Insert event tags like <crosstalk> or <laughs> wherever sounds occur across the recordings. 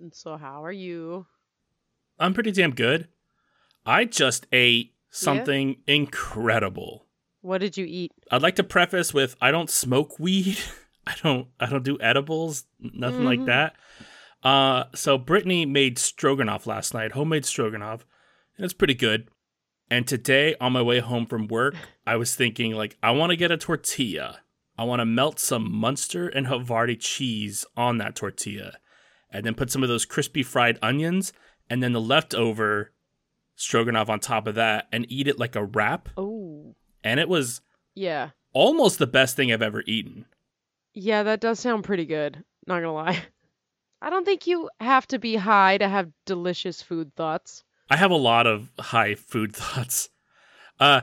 And so, how are you? I'm pretty damn good. I just ate something incredible. What did you eat? I'd like to preface with I don't smoke weed. <laughs> I don't I don't do edibles, nothing like Mhm. that. Uh so Brittany made stroganoff last night, homemade stroganoff, and it's pretty good. And today on my way home from work, I was thinking like I want to get a tortilla. I want to melt some Munster and Havarti cheese on that tortilla and then put some of those crispy fried onions and then the leftover stroganoff on top of that and eat it like a wrap. Oh, And it was yeah. almost the best thing I've ever eaten. Yeah, that does sound pretty good. Not gonna lie. I don't think you have to be high to have delicious food thoughts. I have a lot of high food <laughs> thoughts. Uh,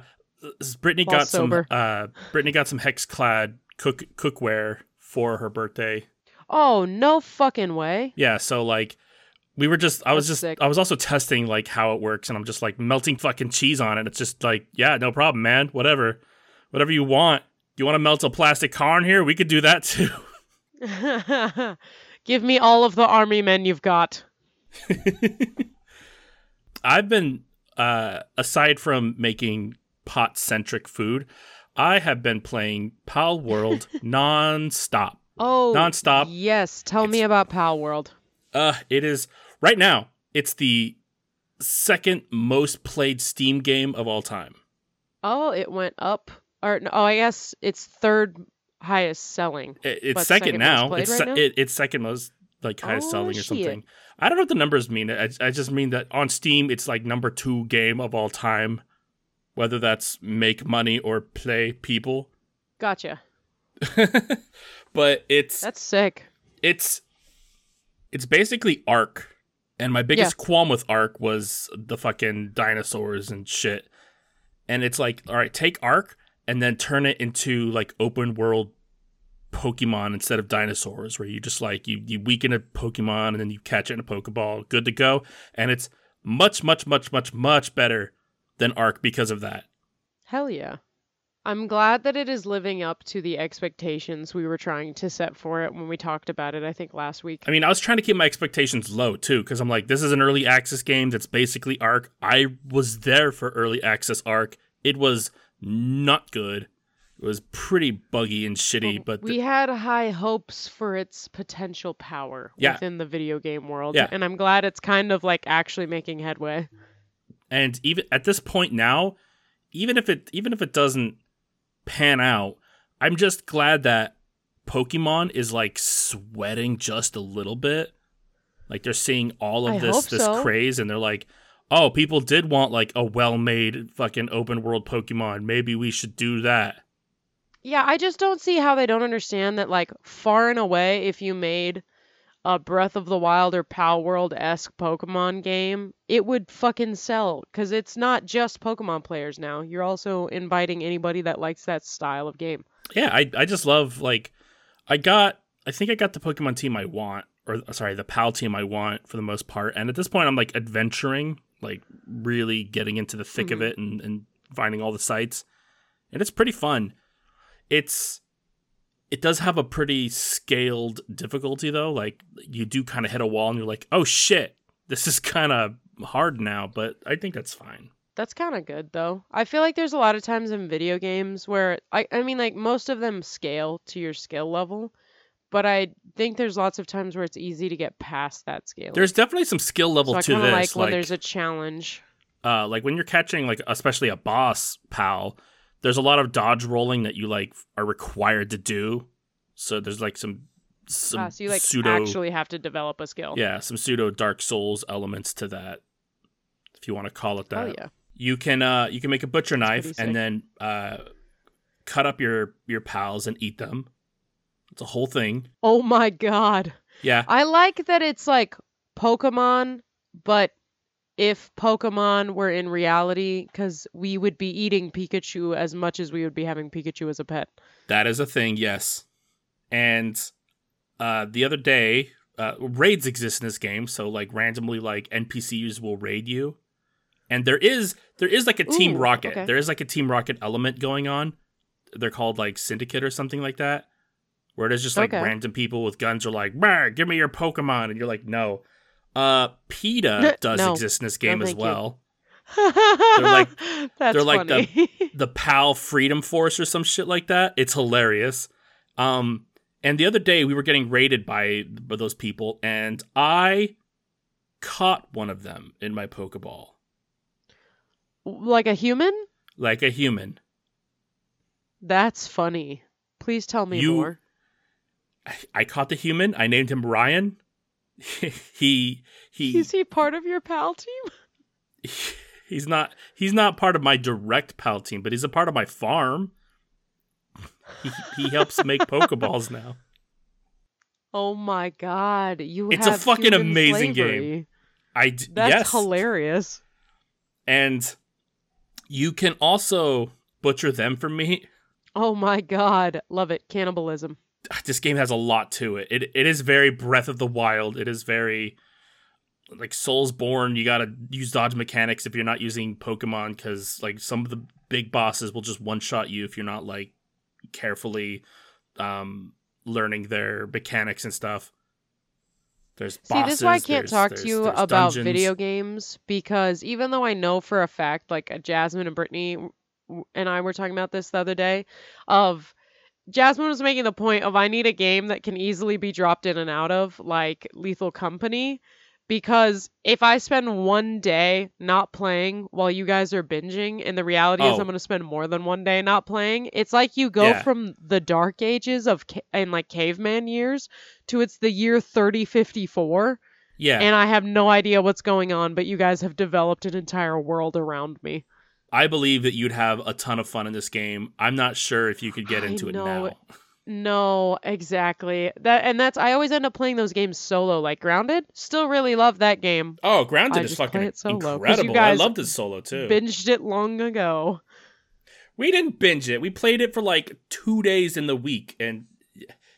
Brittany While got sober. some. Uh, Brittany got some HexClad cook cookware for her birthday. Oh, no fucking way. Yeah, so like, we were just. I was That's just. sick. I was also testing like how it works, and I'm just like melting fucking cheese on it. It's just like, yeah, no problem, man. Whatever, whatever you want. You want to melt a plastic car in here? We could do that too. <laughs> <laughs> Give me all of the army men you've got. <laughs> I've been uh aside from making pot centric food, I have been playing Palworld non-stop. Oh, Nonstop. Yes, tell me about Palworld. Uh it is right now, it's the second most played Steam game of all time. Oh, it went up. Or no, oh, I guess it's third highest selling. It, it's second, second now. It's right now? It, it's second most like highest Oh, selling or shit. something. I don't know what the numbers mean. I, I just mean that on Steam it's like number 2 game of all time. Whether that's make money or play people. Gotcha. <laughs> but it's That's sick. it's it's basically Ark, and my biggest qualm with Ark was the fucking dinosaurs and shit. And it's like, all right, take Ark and then turn it into like open world Pokemon instead of dinosaurs, where you just like you you weaken a Pokemon and then you catch it in a Pokeball, good to go. And it's much, much, much, much, much better than Ark because of that. Hell yeah. I'm glad that it is living up to the expectations we were trying to set for it when we talked about it, I think, last week. I mean, I was trying to keep my expectations low too, because I'm like, this is an early access game that's basically Ark. I was there for early access Ark. It was not good. It was pretty buggy and shitty, oh, but we had high hopes for its potential power Yeah. within the video game world. Yeah. And I'm glad it's kind of like actually making headway. and even at this point now, even if it even if it doesn't pan out, I'm just glad that Pokemon is like sweating just a little bit. Like they're seeing all of I this this so. craze and they're like, "Oh, people did want like a well-made fucking open world Pokemon. Maybe we should do that." Yeah, I just don't see how they don't understand that, like, far and away, if you made a Breath of the Wild or Palworld esque Pokemon game, it would fucking sell. Because it's not just Pokemon players now. You're also inviting anybody that likes that style of game. Yeah, I I just love like I got I think I got the Pokemon team I want or sorry, the PAL team I want for the most part. And at this point I'm like adventuring, like really getting into the thick of Mhm. it and, and finding all the sites. And it's pretty fun. It's it does have a pretty scaled difficulty though. Like you do kind of hit a wall and you're like, "Oh shit. This is kind of hard now," but I think that's fine. That's kind of good, though. I feel like there's a lot of times in video games where, I, I mean, like, most of them scale to your skill level. But I think there's lots of times where it's easy to get past that scale. There's definitely some skill level so to this. like when there's a challenge. uh, like when you're catching like especially a boss pal there's a lot of dodge rolling that you like are required to do so there's like some some Ah, so you like pseudo actually have to develop a skill. yeah some pseudo dark souls elements to that if you want to call it that Oh yeah. you can uh you can make a butcher That's knife and then uh cut up your your pals and eat them it's a whole thing Oh my god. yeah I like that it's like Pokemon, but if Pokemon were in reality, because we would be eating Pikachu as much as we would be having Pikachu as a pet. That is a thing, yes. And uh, the other day, uh, raids exist in this game, so like randomly, like NPCs will raid you, and there is there is like a Team Ooh, Rocket. okay. There is like a Team Rocket element going on. They're called like Syndicate or something like that, where it is just like Okay. random people with guns are like, "Brr, "Give me your Pokemon," and you're like, "No." Uh, PETA does No. exist in this game as thank you. well. <laughs> like that's they're like the- <laughs> the PAL Freedom Force or some shit like that. It's hilarious. Um, and the other day we were getting raided by, by those people, and I caught one of them in my Pokeball, like a human? like a human. That's funny. Please tell me You- more. I, I caught the human. I named him Ryan. <laughs> he he Is he part of your pal team? <laughs> he's not he's not part of my direct pal team, but he's a part of my farm. He, he helps make Pokeballs now. Oh my god, you It's a fucking amazing game. slavery. I d- That's yes, hilarious. and you can also butcher them for me. Oh my god, love it. Cannibalism. This game has a lot to it. It it is very Breath of the Wild. It is very like Soulsborne. You gotta use dodge mechanics if you're not using Pokemon because like some of the big bosses will just one shot you if you're not like carefully um learning their mechanics and stuff. There's bosses, See, this is why I can't there's- talk to you there's about dungeons. video games because even though I know for a fact, like Jasmine and Brittany and I were talking about this the other day, of Jasmine was making the point of I need a game that can easily be dropped in and out of, like Lethal Company, because if I spend one day not playing while you guys are binging, and the reality is Oh. I'm going to spend more than one day not playing, it's like you go Yeah. from the dark ages of ca- and like caveman years to it's the year 3054 Yeah, and I have no idea what's going on, but you guys have developed an entire world around me. I believe that you'd have a ton of fun in this game. I'm not sure if you could get into it now. No, exactly. That and that's I always end up playing those games solo, like Grounded. Still really love that game. Oh, Grounded I is fucking it solo, incredible. I loved it solo too. Binged it long ago. we didn't binge it. We played it for like two days in the week, and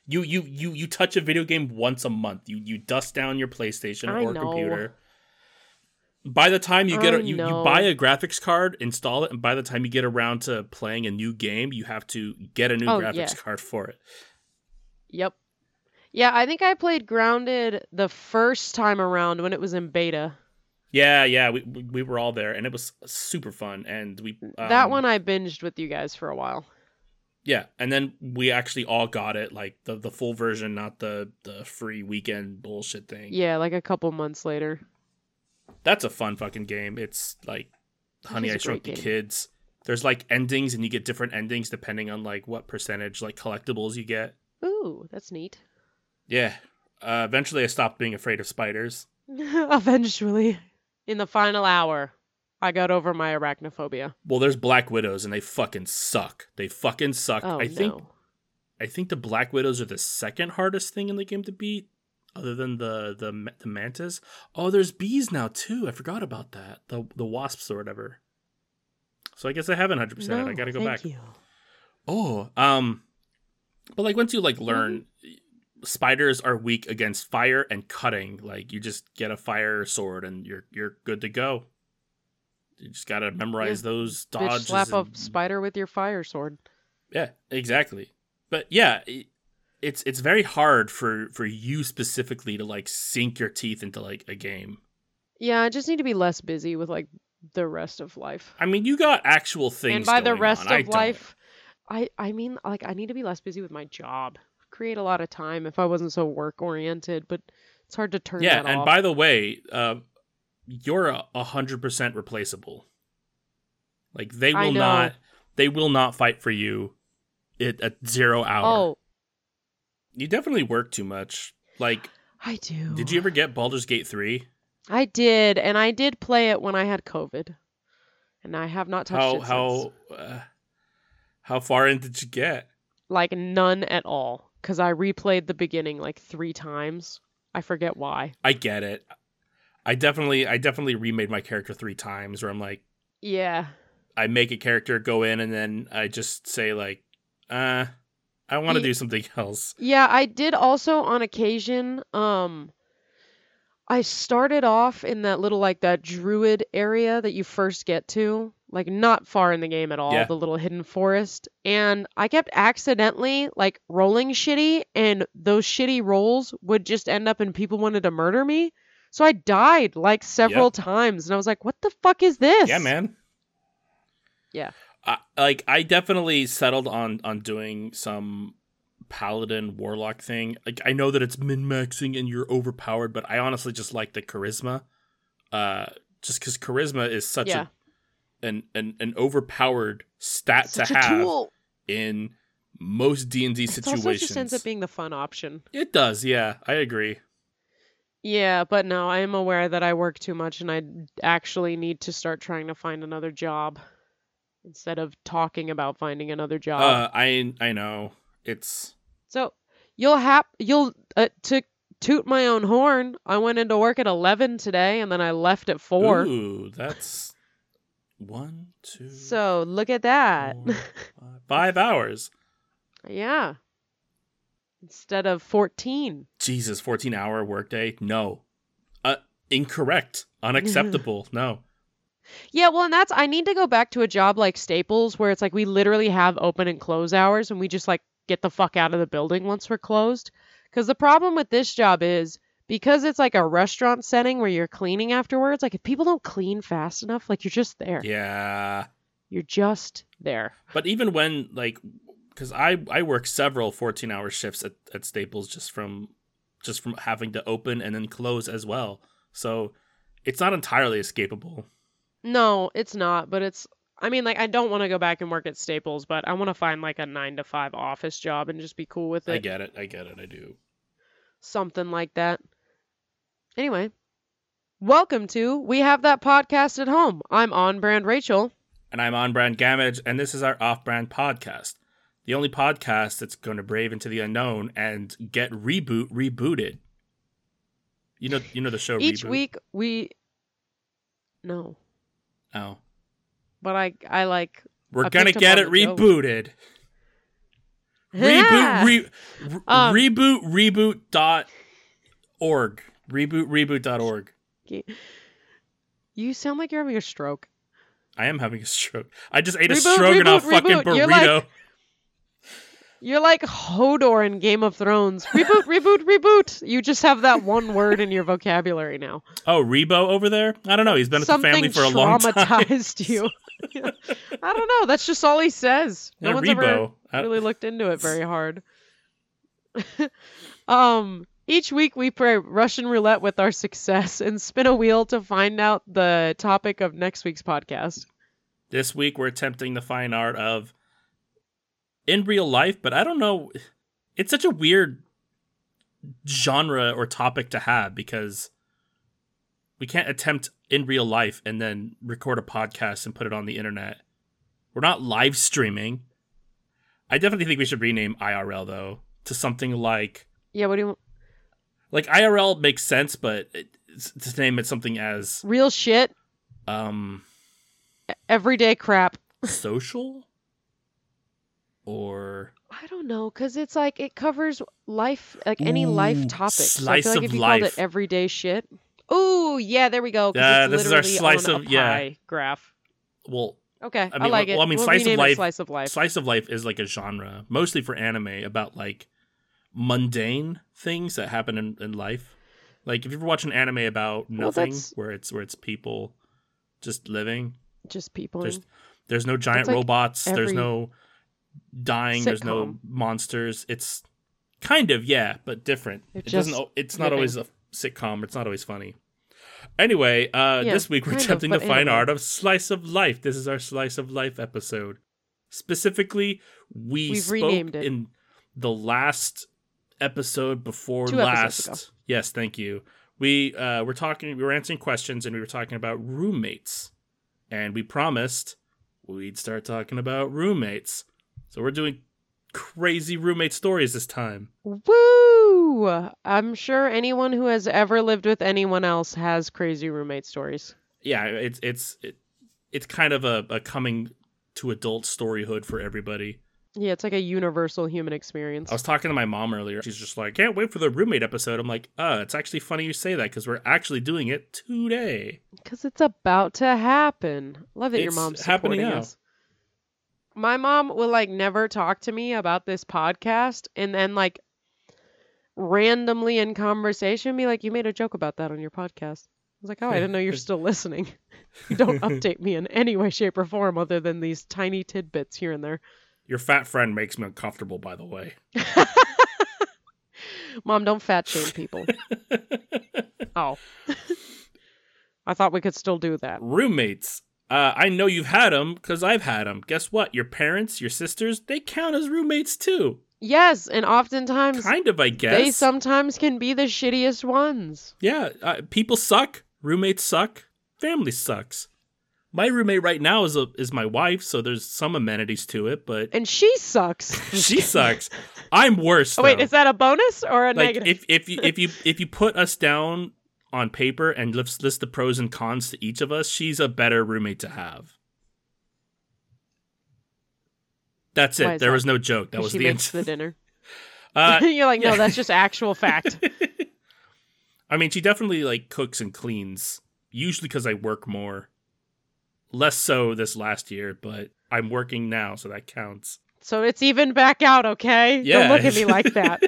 you you you you touch a video game once a month. You you dust down your PlayStation I or know. computer. By the time you get I a, you, you buy a graphics card, install it, and by the time you get around to playing a new game, you have to get a new Oh, graphics yeah. card for it. Yep. Yeah, I think I played Grounded the first time around when it was in beta. Yeah, yeah, we we, we were all there, and it was super fun. And we that um, one I binged with you guys for a while. Yeah, and then we actually all got it, like the the full version, not the the free weekend bullshit thing. Yeah, like a couple months later. That's a fun fucking game. It's like Honey I Shrunk the game. Kids. There's like endings, and you get different endings depending on like what percentage like collectibles you get. Ooh, that's neat. Yeah. Uh, eventually, I stopped being afraid of spiders. <laughs> Eventually, in the final hour, I got over my arachnophobia. Well, there's Black Widows, and they fucking suck. They fucking suck. Oh I think. I think the Black Widows are the second hardest thing in the game to beat, other than the the the mantis. Oh, there's bees now too. I forgot about that. The the wasps or whatever. So I guess I haven't hundred percent. I gotta go thank back. You. Oh, um, but like once you like learn, Mm-hmm. spiders are weak against fire and cutting. Like you just get a fire sword and you're you're good to go. You just gotta memorize those Bitch, dodges. slap a spider with your fire sword. yeah, exactly. But yeah, it's it's very hard for for you specifically to like sink your teeth into like a game. Yeah, I just need to be less busy with like the rest of life. I mean, you got actual things. and by the rest on. Of don't. life, I I mean like I need to be less busy with my job. Create a lot of time if I wasn't so work oriented, but it's hard to turn yeah, that and off. by the way, uh, you're a hundred percent replaceable. Like they will not, they will not fight for you at, at zero hour. oh, you definitely work too much. Like, I do. did you ever get Baldur's Gate three? I did, and I did play it when I had COVID, and I have not touched How it since. how uh, how far in did you get? Like none at all, because I replayed the beginning like three times. I forget why. I get it. I definitely I definitely remade my character three times where I'm like Yeah, I make a character go in and then I just say like uh I want to do something <laughs> else. Yeah, I did also on occasion. Um, I started off in that little like that druid area that you first get to, like not far in the game at all, Yeah. the little hidden forest, and I kept accidentally like rolling shitty, and those shitty rolls would just end up in people wanted to murder me. So I died like several times, and I was like, "What the fuck is this?" Yeah, man. Yeah. I, like I definitely settled on on doing some paladin warlock thing. Like I know that it's min maxing and you're overpowered, but I honestly just like the charisma. Uh, just because charisma is such Yeah. a an, an an overpowered stat Such to have tool. in most D and D situations. It just ends up being the fun option. It does, yeah. I agree. Yeah, but no, I am aware that I work too much and I actually need to start trying to find another job instead of talking about finding another job. Uh, I I know it's so you'll have you'll uh, to toot my own horn. I went into work at 11 today and then I left at 4. Ooh, that's one, two, So, look at that. four, five, <laughs> five hours. yeah. Instead of 14. Jesus, 14 hour workday? No. Uh, incorrect. Unacceptable. <laughs> no. Yeah, well, and that's I need to go back to a job like Staples where it's like we literally have open and close hours and we just like get the fuck out of the building once we're closed. Cuz the problem with this job is because it's like a restaurant setting where you're cleaning afterwards, like if people don't clean fast enough, like you're just there. Yeah. You're just there. But even when, like, because I, I work several 14 hour shifts at, at Staples just from just from having to open and then close as well. So it's not entirely escapable. No, it's not, but it's I mean like I don't want to go back and work at Staples, but I want to find like a 9 to 5 office job and just be cool with it. I get it. I get it. I do. something like that. Anyway, welcome to We Have That Podcast at Home. I'm on brand Rachel. And I'm on brand Gamage, and this is our off brand podcast. The only podcast that's going to brave into the unknown and get reboot rebooted. You know, you know the show. Each Reboot? week we no, Oh, but I I like we're I gonna get it rebooted. Yeah. Reboot, re, re- Um, reboot, reboot dot org. Reboot, reboot dot org. you sound like you're having a stroke. I am having a stroke. I just ate a Reboot, stroganoff reboot, fucking reboot. You're like- burrito. You're like Hodor in Game of Thrones. Reboot, <laughs> reboot, reboot. You just have that one word in your vocabulary now. Oh, Rebo over there? I don't know. He's been with the family for a long time. traumatized <laughs> you. I don't know. That's just all he says. No Yeah, one's Rebo. ever really <laughs> looked into it very hard. um, each week we play Russian roulette with our success and spin a wheel to find out the topic of next week's podcast. This week we're attempting the fine art of in real life, but I don't know. It's such a weird genre or topic to have because we can't attempt in real life and then record a podcast and put it on the internet. We're not live streaming. I definitely think we should rename IRL though to something like Yeah, what do you want? like IRL makes sense, but it, to name it something as real shit, um everyday crap. <laughs> social or I don't know, cause it's like it covers life, like any life topic. So I slice feel like of if you called life. it everyday shit. Ooh, yeah, there we go. Yeah, it's this is our slice of- yeah. graph. well Okay, I, I like well, it. I mean, We'll slice of life- Slice of life. slice of life is like a genre mostly for anime about like mundane things that happen in, in life like if you ever watch an anime about nothing that's- where it's where it's people just living Just people. there's there's no giant like robots there's no dying there's no monsters. It's kind of yeah but different. It's it doesn't it's not living. always a sitcom. It's not always funny. Anyway uh Yeah, this week we're of, attempting but the fine anime. art of slice of life. This is our slice of life episode. Specifically we We've spoke in the last episode before Two last. yes thank you. We uh were talking we were answering questions and we were talking about roommates. And we promised we'd start talking about roommates so we're doing crazy roommate stories this time Woo! I'm sure anyone who has ever lived with anyone else has crazy roommate stories. yeah it's it's it, it's kind of a, a coming to adult storyhood for everybody Yeah, it's like a universal human experience. I was talking to my mom earlier. She's just like, can't wait for the roommate episode. I'm like, uh, it's actually funny you say that because we're actually doing it today. Because it's about to happen. Love that your mom's happening now. us. My mom will like never talk to me about this podcast, and then like randomly in conversation be like, "You made a joke about that on your podcast." I was like, "Oh, I didn't know you're still listening." you <laughs> don't <laughs> update me in any way, shape, or form other than these tiny tidbits here and there. Your fat friend makes me uncomfortable, by the way. <laughs> Mom, don't fat shame people. oh. I thought we could still do that. Roommates. Uh, I know you've had them because I've had them. Guess what? Your parents, your sisters, they count as roommates too. Yes, and oftentimes Kind of, I guess. they sometimes can be the shittiest ones. Yeah, uh, people suck. Roommates suck. Family sucks. My roommate right now is a is my wife, so there's some amenities to it, but And she sucks. <laughs> she sucks. I'm worse. Oh wait, though. is that a bonus or a like negative? if if you if you if you put us down on paper and list list the pros and cons to each of us, she's a better roommate to have. That's it. There that? was no joke. That was she the makes end. the dinner. <laughs> Uh, <laughs> You're like, no, that's just actual <laughs> fact. I mean, she definitely like cooks and cleans. Usually because I work more. Less so this last year, but I'm working now, so that counts. So it's even back out, okay? Yeah. Don't look at me like that.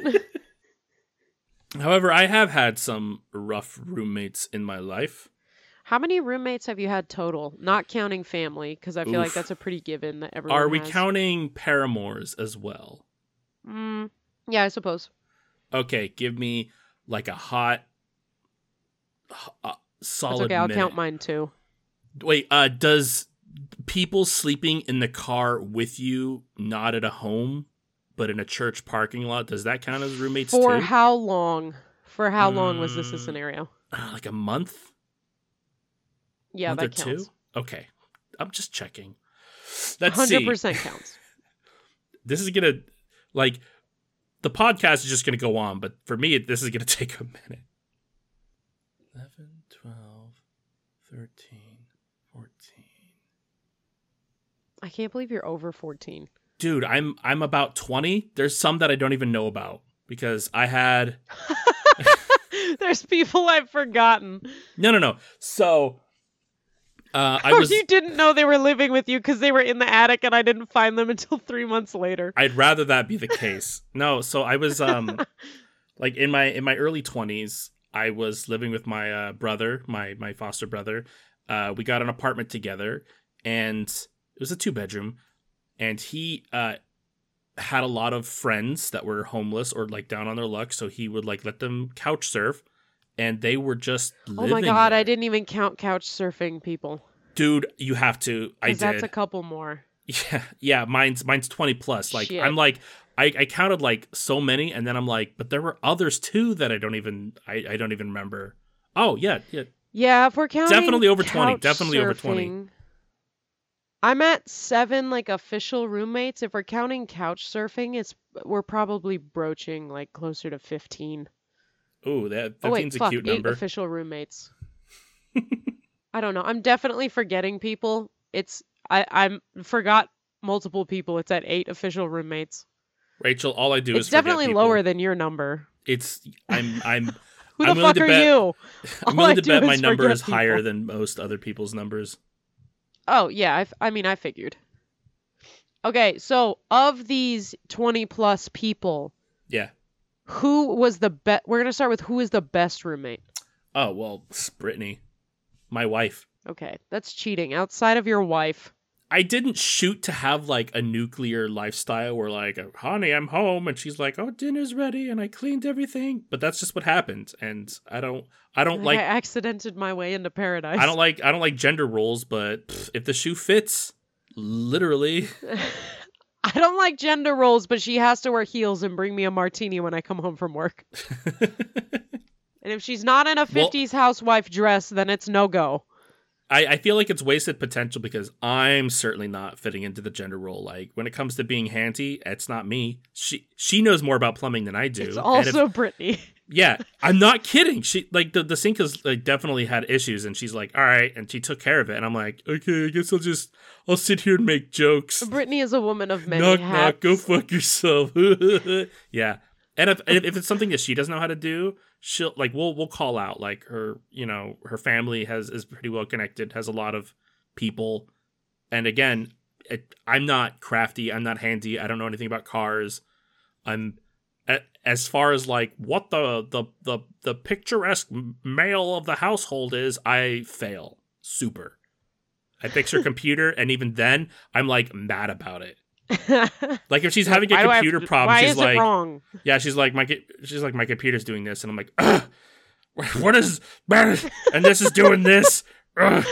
However, I have had some rough roommates in my life. How many roommates have you had total? Not counting family, because I feel like that's a pretty given that everyone Are we has. counting paramours as well? Mm, yeah, I suppose. Okay, give me like a hot, uh, That's solid. okay. I'll minute. count mine too. Wait, uh, does people sleeping in the car with you, not at a home, but in a church parking lot, does that count as roommates For too? how long? For how long was this a Mm, scenario? Uh, like a month? Yeah, month that counts. two? Okay, I'm just checking. Let's see. percent counts. <laughs> This is gonna like the podcast is just gonna go on, but for me, this is gonna <laughs> take a minute. 11, 12, 13, 14. I can't believe you're over fourteen. Dude, I'm I'm about 20. There's some that I don't even know about because I had <laughs> There's people I've forgotten. no no no. So uh, I or was you didn't know they were living with you because they were in the attic and I didn't find them until three months later. I'd rather that be the case. <laughs> No, so I was um <laughs> like in my in my early 20s, I was living with my uh, brother, my my foster brother. Uh, we got an apartment together and it was a two bedroom and he uh had a lot of friends that were homeless or like down on their luck, so he would like let them couch surf and they were just Oh my god, there. I didn't even count couch surfing people. Dude, you have to. I did. that's a couple more. Yeah, yeah, mine's mine's twenty plus. Like Shit. I'm like I, I counted like so many, and then I'm like, but there were others too that I don't even I, I don't even remember. Oh yeah, yeah. Yeah, if we're counting Definitely over 20, couch definitely over 20. I'm at seven like official roommates. If we're counting couch surfing, it's we're probably broaching like closer to fifteen. Ooh, that Oh wait, a fuck, cute eight number. official roommates. <laughs> I don't know. I'm definitely forgetting people. It's I I'm forgot multiple people. It's at eight official roommates. Rachel, all I do It's is forget definitely people. lower than your number. It's I'm I'm <laughs> Who I'm the willing fuck to are bet- you? <laughs> I'm All I willing to bet my number is higher than most other people's numbers. Oh yeah, I, f- I mean I figured. Okay, so of these 20 plus people, Yeah. who was the best? We're gonna start with who is the best roommate. Oh well, Brittany, my wife. Okay, that's cheating. Outside of your wife, I didn't shoot to have like a nuclear lifestyle where like, honey, I'm home, and she's like, oh, dinner's ready, and I cleaned everything. But that's just what happened, and I don't, I don't like, I accidented my way into paradise. I don't like, I don't like gender roles. But pff, if the shoe fits, literally, <laughs> I don't like gender roles, but she has to wear heels and bring me a martini when I come home from work. <laughs> And if she's not in a Well- 50s housewife dress, then it's no go. I, I feel like it's wasted potential because I'm certainly not fitting into the gender role. Like when it comes to being handy, it's not me. She she knows more about plumbing than I do. It's and if- also Brittany. Yeah, <laughs> I'm not kidding. She like the the sink has like definitely had issues, and she's like, all right, and she took care of it, and I'm like, okay, I guess I'll just I'll sit here and make jokes. Brittany is a woman of many knock hats. knock, go fuck yourself. <laughs> yeah, and if and if it's something that she doesn't know how to do, she'll like we'll we'll call out like her you know her family has is pretty well connected, has a lot of people, and again, it, I'm not crafty, I'm not handy, I don't know anything about cars, I'm as far as like what the the the the picturesque male of the household is, I fail super. I fix her <laughs> computer, and even then, I'm like mad about it. <laughs> Like if she's having a Why have computer problem, she's like, wrong? yeah, she's like my she's like my computer's doing this, and I'm like, Ugh, what is and this is doing this, and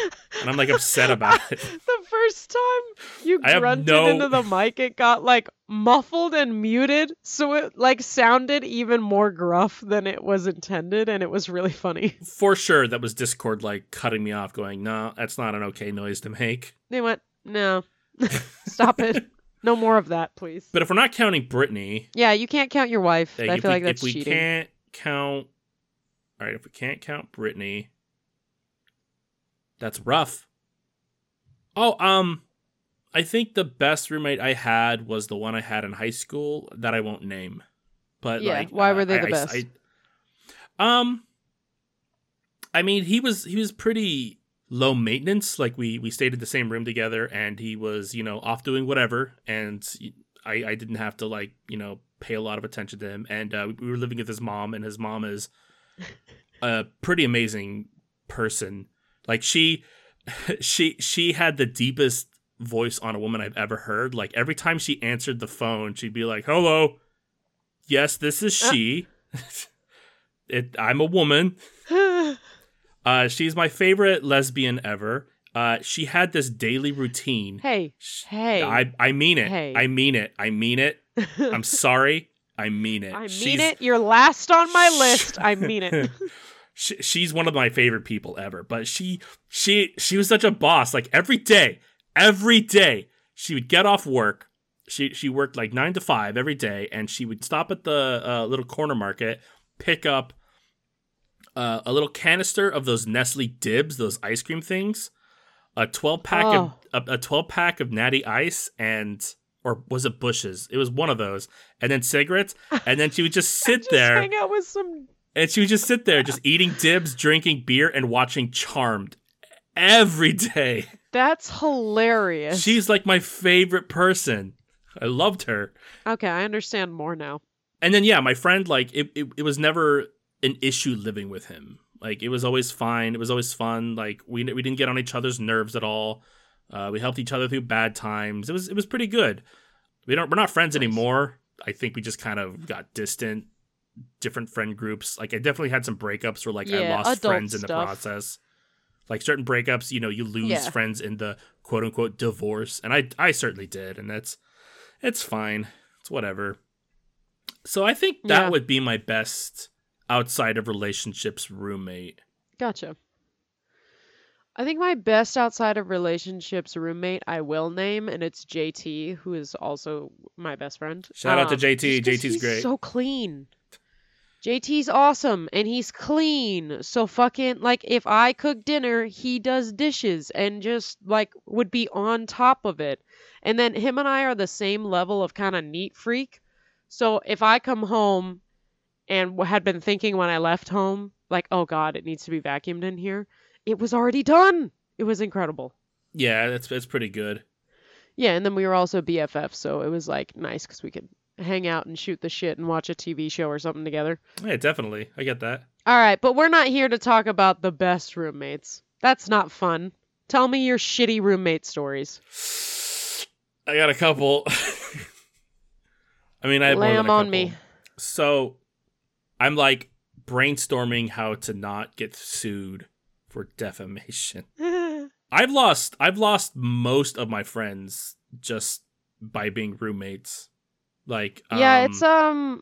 I'm like upset about it. <laughs> The first time you I grunted no- into the mic, it got like muffled and muted, so it like sounded even more gruff than it was intended, and it was really funny. <laughs> For sure, that was Discord like cutting me off, going, no, that's not an okay noise to make. They went, "No, stop it, no more of that, please." But if we're not counting Brittany, Yeah, you can't count your wife. like, I feel we, like that's if we cheating. can't count, all right, if we can't count Brittany, that's rough. Oh, um, I think the best roommate I had was the one I had in high school that I won't name. But Yeah, like, why uh, were they I- the I- best? I- um, I mean, he was he was pretty low maintenance. Like we we stayed in the same room together, and he was you know off doing whatever, and I I didn't have to like you know pay a lot of attention to him. And uh, we were living with his mom, and his mom is a pretty amazing person. Like she <laughs> she she had the deepest voice on a woman I've ever heard. Like every time she answered the phone, she'd be like, "Hello, yes, this is Uh. she. <laughs> it, I'm a woman. Uh, she's my favorite lesbian ever. Uh, she had this daily routine. hey, hey, I I mean it. Hey. I mean it. I mean it. I'm <laughs> sorry. I mean it. I mean She's- it. You're last on my list. I mean it. <laughs> she, she's one of my favorite people ever but she she she was such a boss like every day every day she would get off work she she worked like 9 to 5 every day and she would stop at the uh, little corner market pick up uh, a little canister of those Nestle Dibs those ice cream things a 12 pack of a, a 12 pack of Natty Ice and or was it Bushes? It was one of those, and then cigarettes, and then she would just <laughs> sit Just there hang out with some. and she would just sit there, just eating dibs, drinking beer, and watching Charmed every day. That's hilarious. She's like my favorite person. I loved her. okay. I understand more now. And then yeah, my friend, like it, it, it was never an issue living with him. Like it was always fine. It was always fun. Like we we didn't get on each other's nerves at all. Uh, we helped each other through bad times. It was it was pretty good. We don't we're not friends Nice. anymore. I think we just kind of got distant, different friend groups. Like I definitely had some breakups where like I lost friends in the process. Like certain breakups, you know, you lose Yeah. friends in the quote unquote divorce, and I I certainly did, and that's it's fine. It's whatever. So I think that Yeah. would be my best outside of relationships roommate. Gotcha. I think my best outside of relationships roommate I will name, and it's JT, who is also my best friend. Shout out to Um, JT. JT's he's great. So clean. JT's awesome, and he's clean. So fucking like, if I cook dinner, he does dishes, and just like would be on top of it. And then him and I are the same level of kind of neat freak. So if I come home and had been thinking when I left home, like, oh god, it needs to be vacuumed in here, it was already done. It was incredible. Yeah, that's that's pretty good. Yeah, and then we were also BFF, so it was like nice because we could hang out and shoot the shit and watch a TV show or something together. Yeah, definitely. I get that. All right, but we're not here to talk about the best roommates. That's not fun. Tell me your shitty roommate stories. I got a couple. <laughs> I mean, I have more Lay than 'em a on me. So, I'm like brainstorming how to not get sued for defamation. <laughs> I've lost I've lost most of my friends just by being roommates. Like yeah, um, it's um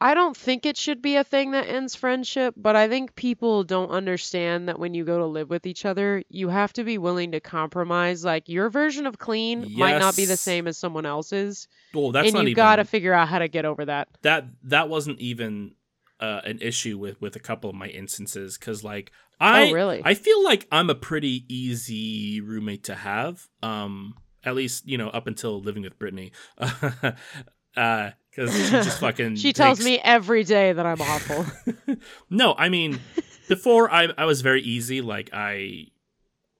I don't think it should be a thing that ends friendship, but I think people don't understand that when you go to live with each other, you have to be willing to compromise. Like your version of clean might not be the Yes. same as someone else's, well, that's not even. and not you even got to figure out how to get over that. that that wasn't even uh, an issue with with a couple of my instances because like I oh, really? I feel like I'm a pretty easy roommate to have. Um, at least you know up until living with Brittany, <laughs> uh, because she <laughs> just fucking she tells takes- me every day that I'm awful. <laughs> <laughs> no, I mean, before I I was very easy. Like I,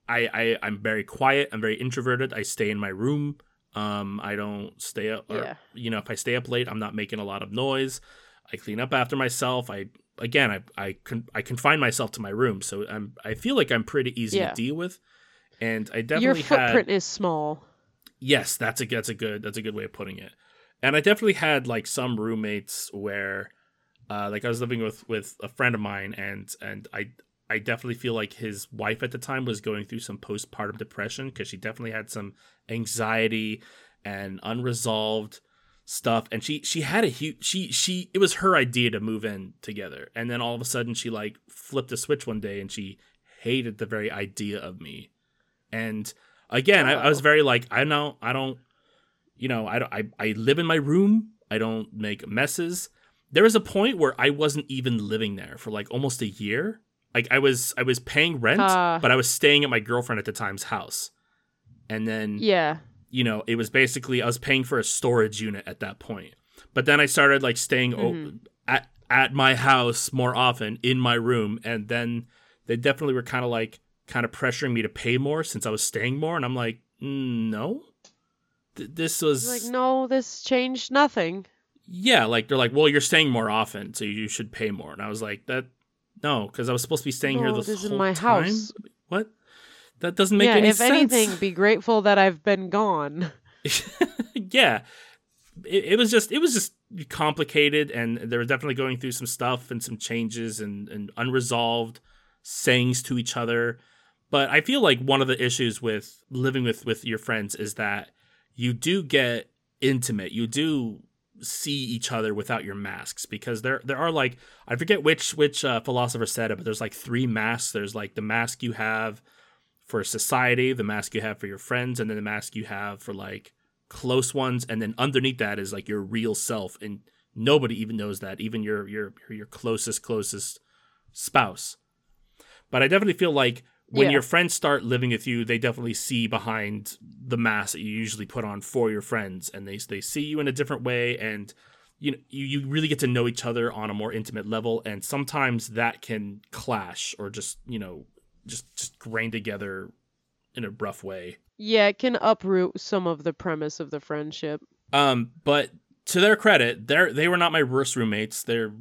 I I I'm very quiet. I'm very introverted. I stay in my room. Um, I don't stay up. Or, Yeah. You know, if I stay up late, I'm not making a lot of noise. I clean up after myself. I again, I I con- I confine myself to my room, so I'm I feel like I'm pretty easy Yeah. to deal with. And I definitely Your footprint had is small. yes, that's a that's a good that's a good way of putting it. And I definitely had like some roommates where, uh, like I was living with with a friend of mine, and and I I definitely feel like his wife at the time was going through some postpartum depression because she definitely had some anxiety and unresolved stuff. And she she had a huge she she it was her idea to move in together. And then all of a sudden she like flipped a switch one day and she hated the very idea of me. And again I, I was very like i know i don't you know I, I i live in my room i don't make messes there was a point where i wasn't even living there for like almost a year like i was i was paying rent Ah. but i was staying at my girlfriend at the time's house and then Yeah. you know, it was basically I was paying for a storage unit at that point. But then I started like staying o- Mhm. at at my house more often in my room, and then they definitely were kind of like kind of pressuring me to pay more since I was staying more, and I'm like, mm, no, Th- this was Like, no, this changed nothing. yeah, like they're like, well, you're staying more often, so you should pay more, and I was like, that no, because I was supposed to be staying here No, this, this is whole my time. house. What? That doesn't make yeah, any if sense. If anything, be grateful that I've been gone. <laughs> <laughs> yeah it, it was just it was just complicated and they were definitely going through some stuff and some changes and, and unresolved sayings to each other but i feel like one of the issues with living with with your friends is that you do get intimate. You do see each other without your masks because there there are like i forget which which uh, philosopher said it but there's like three masks. There's like the mask you have for society the mask you have for your friends and then the mask you have for like close ones. And then underneath that is like your real self. And nobody even knows that even your your your closest closest spouse. But i definitely feel like when Yeah. your friends start living with you they definitely see behind the mask that you usually put on for your friends and they they see you in a different way and you know you, you really get to know each other on a more intimate level and sometimes that can clash or just you know just just grain together in a rough way Yeah, it can uproot some of the premise of the friendship. Um, but to their credit, they they were not my worst roommates. They're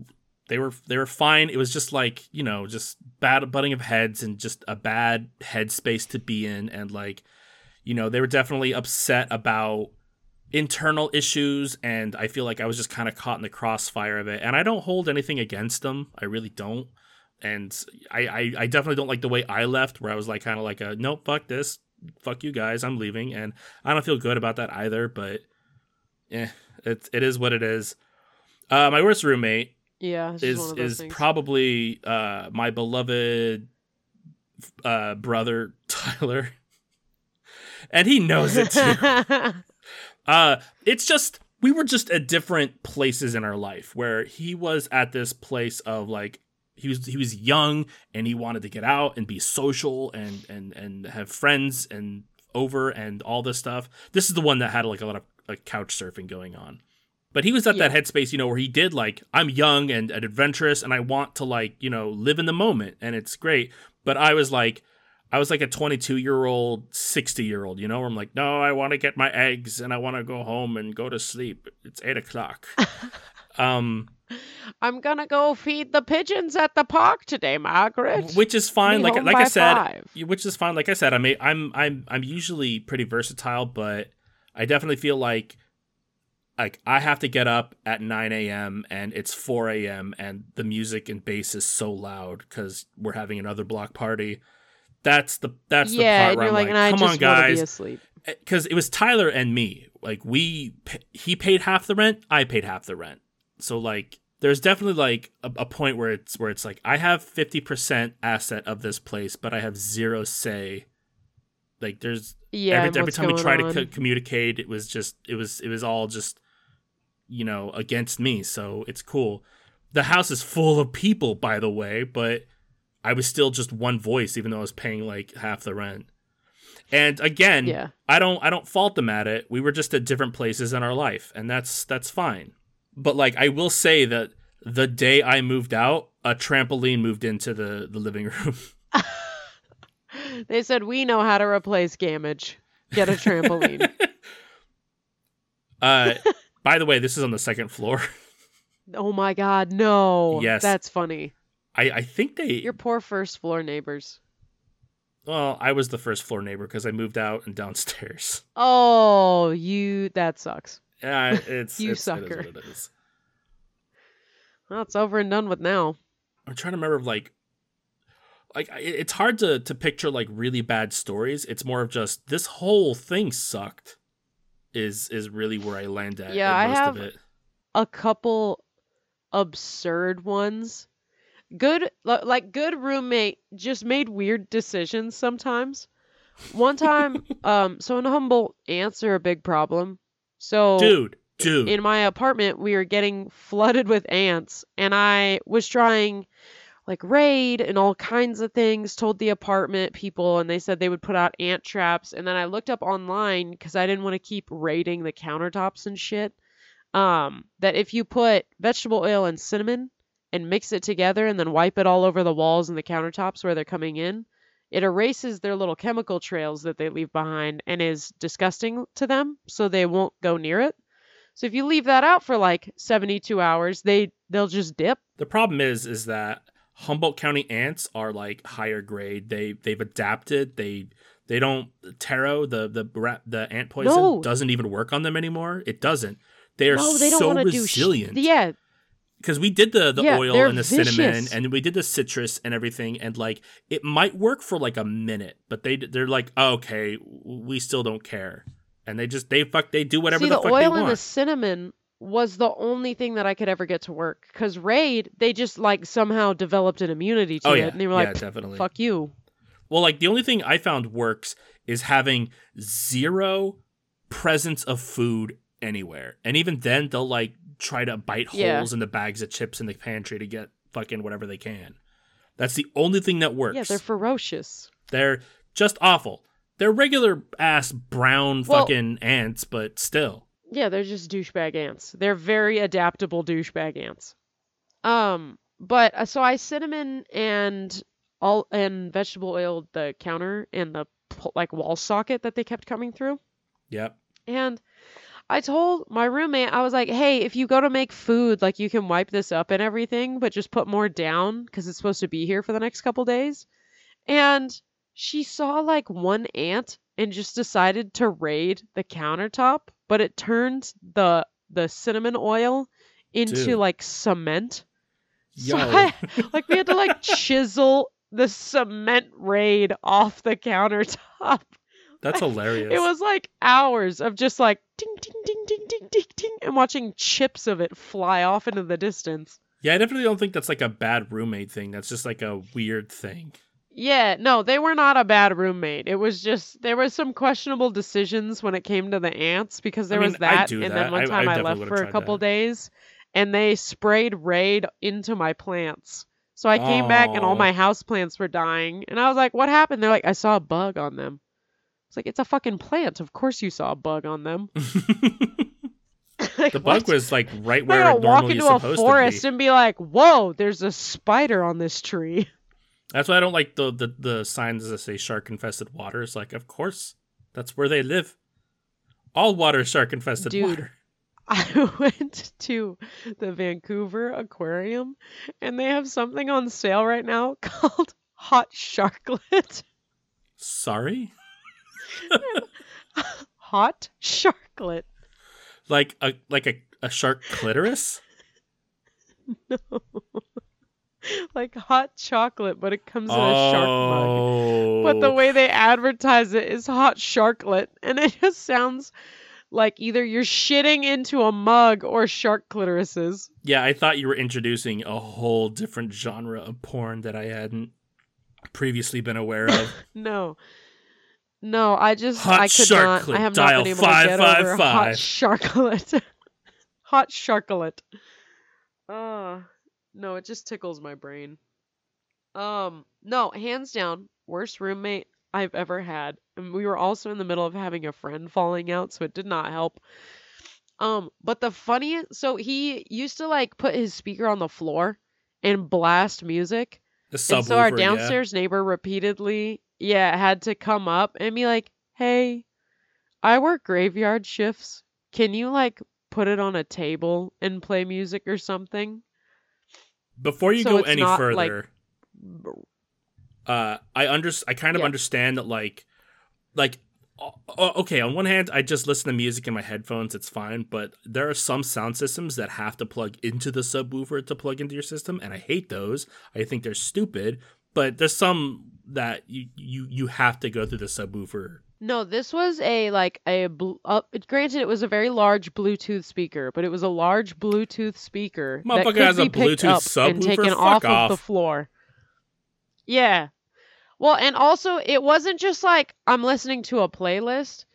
they were they were fine. It was just like you know just bad butting of heads and just a bad headspace to be in, and like you know they were definitely upset about internal issues, and I feel like I was just kind of caught in the crossfire of it. And I don't hold anything against them. I really don't. And I, I, I definitely don't like the way I left, where I was like kind of like a nope, fuck this, fuck you guys, I'm leaving, and I don't feel good about that either. But yeah, it it is what it is. Uh, my worst roommate Yeah, is one of those is things. probably uh, my beloved uh, brother <laughs> Tyler, and he knows it too. <laughs> Uh, it's just we were just at different places in our life where he was at this place of like he was he was young and he wanted to get out and be social and and and have friends and over and all this stuff. This is the one that had like a lot of like couch surfing going on. But he was at that headspace, you know, where he did like, I'm young and, and adventurous and I want to like, you know, live in the moment and it's great. But I was like, I was like a 22 year old, 60 year old, you know, where I'm like, no, I want to get my eggs and I want to go home and go to sleep. It's eight o'clock. <laughs> um, I'm gonna go feed the pigeons at the park today, Margaret. which is fine. Like like I said, five. which is fine. Like I said, I mean, I'm I'm I'm usually pretty versatile, but I definitely feel like like I have to get up at 9 a.m. and it's 4 a.m. and the music and bass is so loud because we're having another block party. That's the that's yeah, the part where you're I'm like, like, come just on, want to be guys, asleep. Eh, because it was Tyler and me. Like we, he paid half the rent, I paid half the rent. So like, there's definitely like a, a point where it's where it's like I have fifty percent asset of this place, but I have zero say. Like there's Yeah, every, every time we try on. to co- communicate, it was just it was it was all just you know against me. So it's cool. The house is full of people, by the way, but I was still just one voice, even though I was paying like half the rent. And again, Yeah. I don't I don't fault them at it. We were just at different places in our life, and that's that's fine. But like I will say that the day I moved out, a trampoline moved into the the living room. <laughs> They said we know how to replace gamage. Get a trampoline. <laughs> Uh, by the way, this is on the second floor. <laughs> Oh my god, no. Yes. That's funny. I I think they. Your poor first floor neighbors. Well, I was the first floor neighbor because I moved out and downstairs. <laughs> Oh, you that sucks. Yeah, <laughs> it's You it's, it is sucker. what it is. Well, it's over and done with now. I'm trying to remember like like it's hard to to picture like really bad stories. It's more of just this whole thing sucked. Is is really where I land at. Yeah, at I have- of it. A couple absurd ones. Good like good roommate just made weird decisions sometimes. One time, <laughs> um, so in Humboldt, ants are a big problem. So Dude, dude. in my apartment we were getting flooded with ants and i was trying like raid and all kinds of things told the apartment people and they said they would put out ant traps and then i looked up online because i didn't want to keep raiding the countertops and shit um that if you put vegetable oil and cinnamon and mix it together and then wipe it all over the walls and the countertops where they're coming in it erases their little chemical trails that they leave behind and is disgusting to them so they won't go near it so if you leave that out for like 72 hours, they they'll just dip. the problem is is that Humboldt County ants are like higher grade. They they've adapted. They they don't taro the the rat, the ant poison No. doesn't even work on them anymore. It doesn't. They are no, they don't so want to do resilient. sh- Yeah, because we did the the Yeah, oil and the cinnamon and we did the citrus and everything and like it might work for like a minute but they they're like oh, okay we still don't care and they just they fuck they do whatever See, the, the, fuck oil they and the cinnamon was the only thing that I could ever get to work. Because Raid, they just like somehow developed an immunity to oh it, yeah and they were yeah like, definitely "Fuck you." well like the only thing i found works is having zero presence of food anywhere and even then they'll like try to bite Yeah. holes in the bags of chips in the pantry to get fucking whatever they can that's the only thing that works Yeah, they're ferocious. They're just awful. They're regular ass brown Well- fucking ants, but still. Yeah, they're just douchebag ants. They're very adaptable douchebag ants. Um, but uh, so I cinnamon and all and vegetable oiled the counter and the like wall socket that they kept coming through. Yep. And I told my roommate, I was like, hey, if you go to make food, like you can wipe this up and everything, but just put more down because it's supposed to be here for the next couple days. And she saw like one ant and just decided to raid the countertop, but it turned the the cinnamon oil into Dude. like cement. Yo. So I, like we had to like <laughs> chisel the cement raid off the countertop. That's hilarious. It was like hours of just like ding ding ding ding ding ding ding and watching chips of it fly off into the distance. yeah, I definitely don't think that's like a bad roommate thing. That's just like a weird thing. Yeah, no, they were not a bad roommate. It was just there was some questionable decisions when it came to the ants because there I mean, was that, and that. then one I- I time I, left for a couple that. days, and they sprayed raid into my plants. So I came back and all Oh. my house plants were dying, and I was like, "What happened?" They're like, "I saw a bug on them." It's like it's a fucking plant. Of course you saw a bug on them. Like, <laughs> <laughs> the bug what? was like right where not it gonna walk into a forest be. and be like, "Whoa, there's a spider on this tree." That's why I don't like the the, the signs that say shark infested waters. Like, of course, that's where they live. All water is shark infested Dude. water. <laughs> I went to the Vancouver Aquarium, and they have something on sale right now <laughs> called Hot Sharklet. Sorry, <laughs> Hot Sharklet. like a like a, a shark clitoris. <laughs> Like hot chocolate, but it comes in a shark mug. Oh, But the way they advertise it is hot sharklet, and it <laughs> just sounds like either you're shitting into a mug or shark clitorises. Yeah, I thought you were introducing a whole different genre of porn that I hadn't previously been aware of. <laughs> No. No, I just Hot I could not sharklet, I have dial not been able to get over hot 555. sharklet. hot sharklet. Uh no, it just tickles my brain. Um no, hands down, worst roommate I've ever had. And we were also in the middle of having a friend falling out, so it did not help. Um, but the funniest so he used to like put his speaker on the floor and blast music. The subwoofer, And so our yeah. downstairs neighbor repeatedly, yeah, had to come up and be like, "Hey, I work graveyard shifts. can you like put it on a table and play music or something? Before you So go any not, like, further, uh, I under I kind of Yeah. understand that like, like, okay, on one hand, I just listen to music in my headphones, it's fine. But there are some sound systems that have to plug into the subwoofer to plug into your system, and I hate those. I think they're stupid. But there's some that you you you have to go through the subwoofer. No, this was a like a bl- uh, granted it was a very large Bluetooth speaker, but it was a large Bluetooth speaker that Motherfucker could has a be picked Bluetooth up and subwoofer? taken Fuck off, of off. the floor. Yeah. Well, and also it wasn't just like I'm listening to a playlist.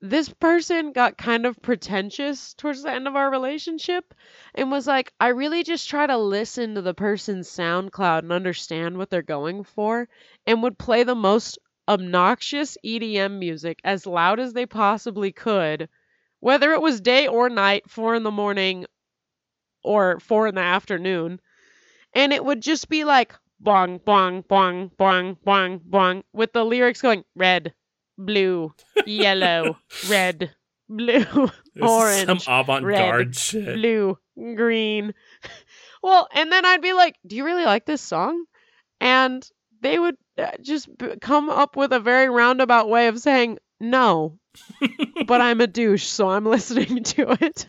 This person got kind of pretentious towards the end of our relationship and was like, I really just try to listen to the person's SoundCloud and understand what they're going for and would play the most obnoxious EDM music as loud as they possibly could, whether it was day or night, four in the morning or four in the afternoon. And it would just be like bong, bong, bong, bong, bong, bong, with the lyrics going red, blue, yellow, <laughs> red, blue, orange, some avant-garde red, shit. blue, green. <laughs> Well, and then I'd be like, "Do you really like this song?" And they would just b- come up with a very roundabout way of saying, "No, <laughs> but I'm a douche, so I'm <laughs> listening to it."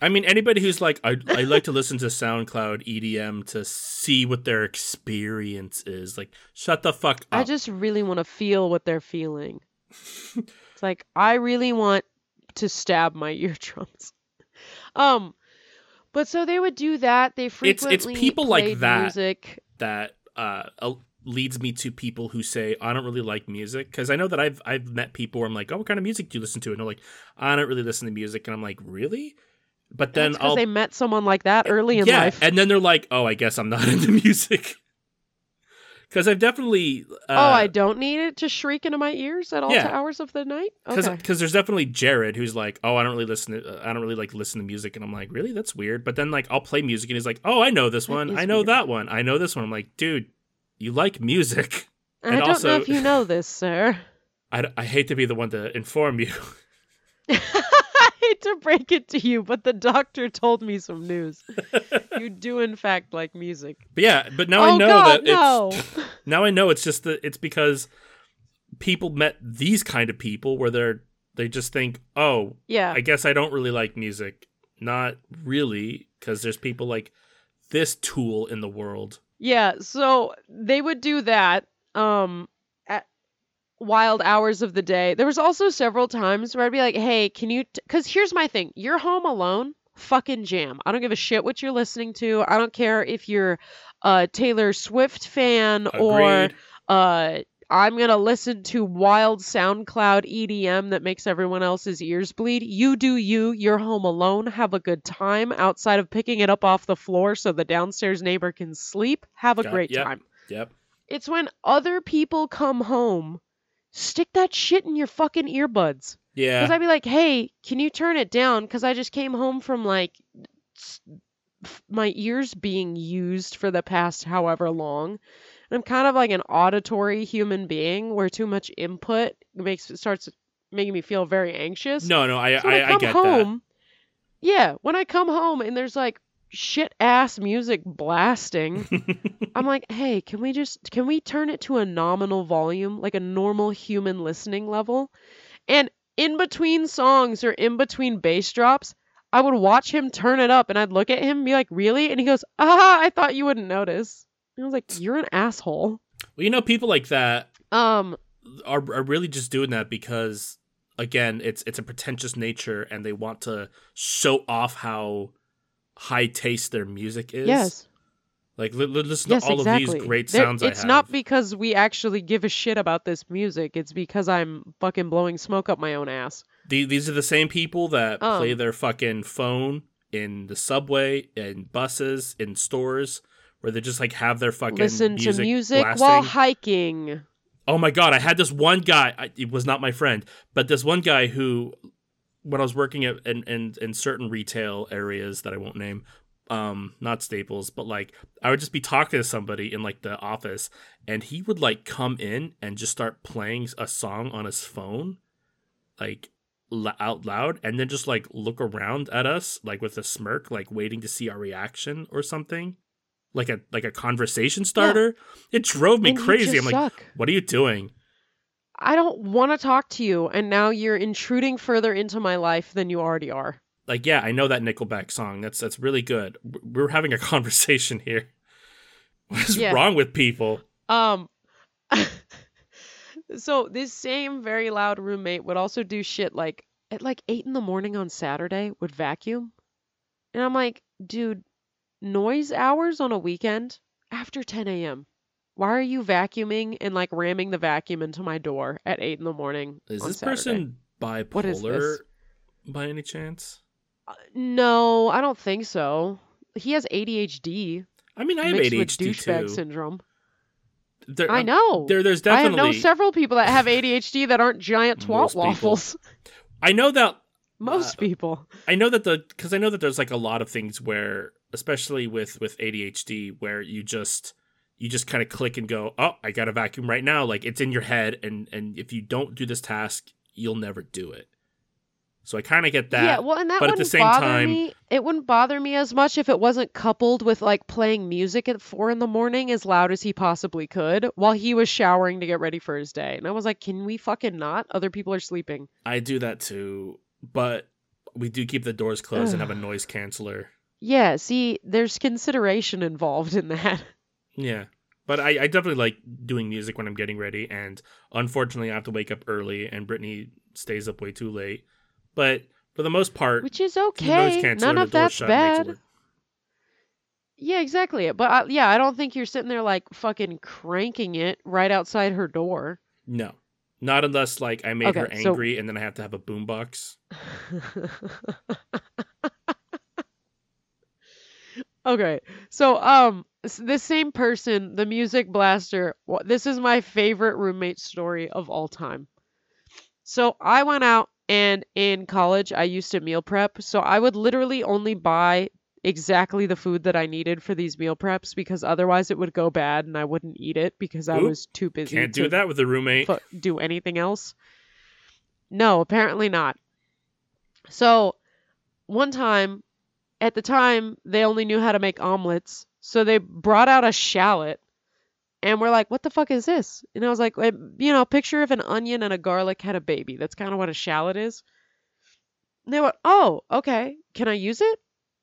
I mean, anybody who's like, I, I like to listen to SoundCloud EDM to see what their experience is. Like, shut the fuck up. I just really want to feel what they're feeling. <laughs> it's like I really want to stab my eardrums. Um, but so they would do that. They frequently it's frequently people like that. music. that uh, uh, leads me to people who say I don't really like music because I know that I've I've met people where I'm like, oh, what kind of music do you listen to? And they're like, I don't really listen to music, and I'm like, really? But then because they met someone like that early in yeah, life. and then they're like, oh, I guess I'm not <laughs> into music. Because I've definitely uh, oh, I don't need it to shriek into my ears at all yeah. hours of the night. because Okay. there's definitely Jared who's like, oh, I don't really listen to I don't really like listen to music, and I'm like, really, that's weird. But then like I'll play music, and he's like, oh, I know this That one, I know weird. that one, I know this one. I'm like, dude, you like music. I and don't also- know if you know this, sir. <laughs> I, I hate to be the one to inform you. <laughs> <laughs> I hate to break it to you, but the doctor told me some news. you do, in fact, like music. But yeah, but now oh I know God, that no! it's now I know it's just that it's because people met these kind of people where they're they just think, oh, yeah, I guess I don't really like music. Not really, because there's people like this tool in the world. Yeah. So they would do that. Um, at wild hours of the day. There was also several times where I'd be like, "Hey, can you?" Because here's my thing: you're home alone. Fucking jam. I don't give a shit what you're listening to. I don't care if you're a Taylor Swift fan or uh I'm gonna listen to wild SoundCloud EDM that makes everyone else's ears bleed. You do you. You're home alone. Have a good time outside of picking it up off the floor so the downstairs neighbor can sleep. Have a great yep. time. Yep. It's when other people come home. Stick that shit in your fucking earbuds. Yeah. Because I'd be like, hey, can you turn it down? Because I just came home from like my ears being used for the past however long. And I'm kind of like an auditory human being where too much input makes starts making me feel very anxious. no, no, I So I, I, I get home, yeah, when I come home and there's like shit ass music blasting. <laughs> I'm like, hey, can we just can we turn it to a nominal volume, like a normal human listening level? And in between songs or in between bass drops, I would watch him turn it up and I'd look at him and be like, really? And he goes, ah, I thought you wouldn't notice. And I was like, you're an asshole. well, you know, people like that Um, are are really just doing that because again, it's it's a pretentious nature and they want to show off how high taste their music is. yes. Like li- li- listen Yes, to all exactly. of these great sounds I it's not because we actually give a shit about this music. It's because I'm fucking blowing smoke up my own ass. The- these are the same people that Um. play their fucking phone in the subway, in buses, in stores, where they just like have their fucking Listen music to music blasting. while hiking. Oh my god, I had this one guy. I, it was not my friend, but this one guy who, when I was working at in, in in certain retail areas that I won't name, um, not Staples, but like I would just be talking to somebody in like the office, and he would like come in and just start playing a song on his phone, like out loud and then just like look around at us like with a smirk like waiting to see our reaction or something like a like a conversation starter yeah. it drove me and crazy i'm like suck. what are you doing i don't want to talk to you and now you're intruding further into my life than you already are like yeah i know that nickelback song that's that's really good we're having a <laughs> conversation here what is yeah. wrong with people um <laughs> so this same very loud roommate would also do shit like at like eight in the morning on Saturday would vacuum. And I'm like, dude, noise hours on a weekend after 10 a.m. Why are you vacuuming and like ramming the vacuum into my door at eight in the morning? Is this Saturday? person bipolar what is this? by any chance? Uh, no, I don't think so. He has ADHD. I mean, I have ADHD with douchebag too. syndrome. There, I know. There, there's definitely. I know several people that have ADHD that aren't giant <laughs> twat waffles. I know that most uh, people. I know that the because I know that there's like a lot of things where, especially with with ADHD, where you just you just kind of click and go, oh, I got a vacuum right now. Like it's in your head, and and if you don't do this task, you'll never do it. So I kind of get that. Yeah, well, and that but at the same time, me. it wouldn't bother me as much if it wasn't coupled with like playing music at four in the morning as loud as he possibly could while he was showering to get ready for his day. And I was like, can we fucking not? Other people are sleeping. I do that too, but we do keep the doors closed and have a noise canceller. Yeah, see, there's consideration involved in that. <laughs> Yeah. But I, I definitely like doing music when I'm getting ready, and unfortunately, I have to wake up early, and Brittany stays up way too late. But for the most part, which is okay. None of that's bad. Yeah, exactly. But uh, yeah, I don't think you're sitting there like fucking cranking it right outside her door. No, not unless like I made okay, her angry so... and then I have to have a boombox. <laughs> okay, so um, this same person, the music blaster. This is my favorite roommate story of all time. So I went out and in college, I used to meal prep. So I would literally only buy exactly the food that I needed for these meal preps because otherwise it would go bad and I wouldn't eat it because I was too busy. Can't do that with a roommate. do anything else. No, apparently not. So one time, at the time, they only knew how to make omelets. So they brought out a shallot and we're like, what the fuck is this? And I was like, you know, picture if an onion and a garlic had a baby. That's kind of what a shallot is. And they went, oh, okay. Can I use it?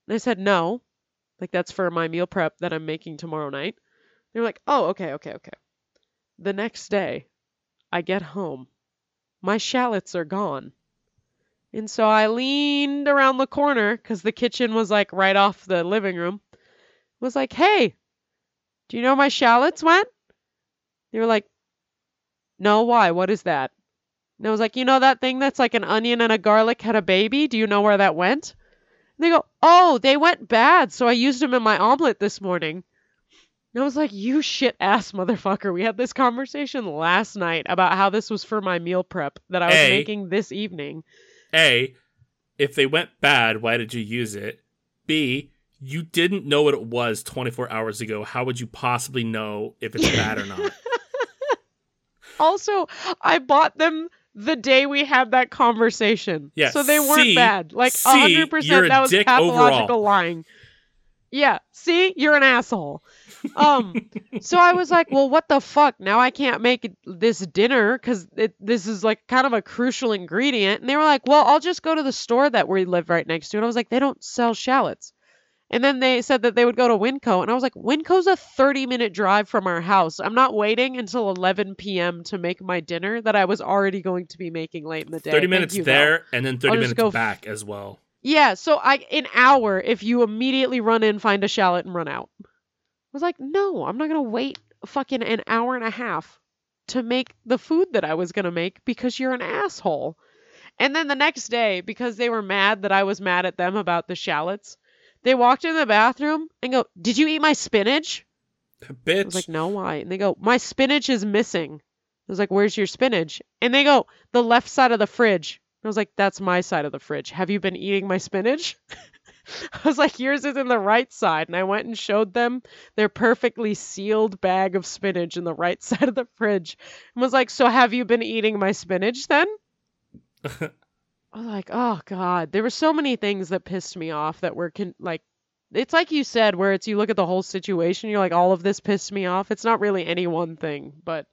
And I said, no. Like, that's for my meal prep that I'm making tomorrow night. They're like, oh, okay, okay, okay. The next day, I get home. My shallots are gone. And so I leaned around the corner because the kitchen was like right off the living room. Was like, hey, do you know my shallots went? They were like, No, why? What is that? And I was like, You know that thing that's like an onion and a garlic had a baby? Do you know where that went? And they go, Oh, they went bad, so I used them in my omelet this morning. And I was like, You shit ass motherfucker. We had this conversation last night about how this was for my meal prep that I was a, making this evening. A, if they went bad, why did you use it? B, you didn't know what it was 24 hours ago. How would you possibly know if it's bad or not? <laughs> Also, I bought them the day we had that conversation. Yeah, so they weren't C, bad. Like C, 100% that was pathological overall. lying. Yeah, see, you're an asshole. Um, so I was like, well, what the fuck? Now I can't make this dinner because this is like kind of a crucial ingredient. And they were like, well, I'll just go to the store that we live right next to. And I was like, they don't sell shallots. And then they said that they would go to WinCo. And I was like, WinCo's a 30 minute drive from our house. I'm not waiting until 11 p.m. to make my dinner that I was already going to be making late in the day. 30 minutes there and then 30 minutes go back as well. Yeah. So I, an hour if you immediately run in, find a shallot, and run out. I was like, no, I'm not going to wait fucking an hour and a half to make the food that I was going to make because you're an asshole. And then the next day, because they were mad that I was mad at them about the shallots, they walked in the bathroom and go, "Did you eat my spinach?" <laughs> Bitch. I was like, "No, why?" And they go, "My spinach is missing." I was like, "Where's your spinach?" And they go, "The left side of the fridge." I was like, "That's my side of the fridge. Have you been eating my spinach?" <laughs> <laughs> I was like, "Yours is in the right side." And I went and showed them their perfectly sealed bag of spinach in the right <laughs> side of the fridge. And was like, "So have you been eating my spinach then?" <laughs> I was like oh god there were so many things that pissed me off that were con- like it's like you said where it's you look at the whole situation you're like all of this pissed me off it's not really any one thing but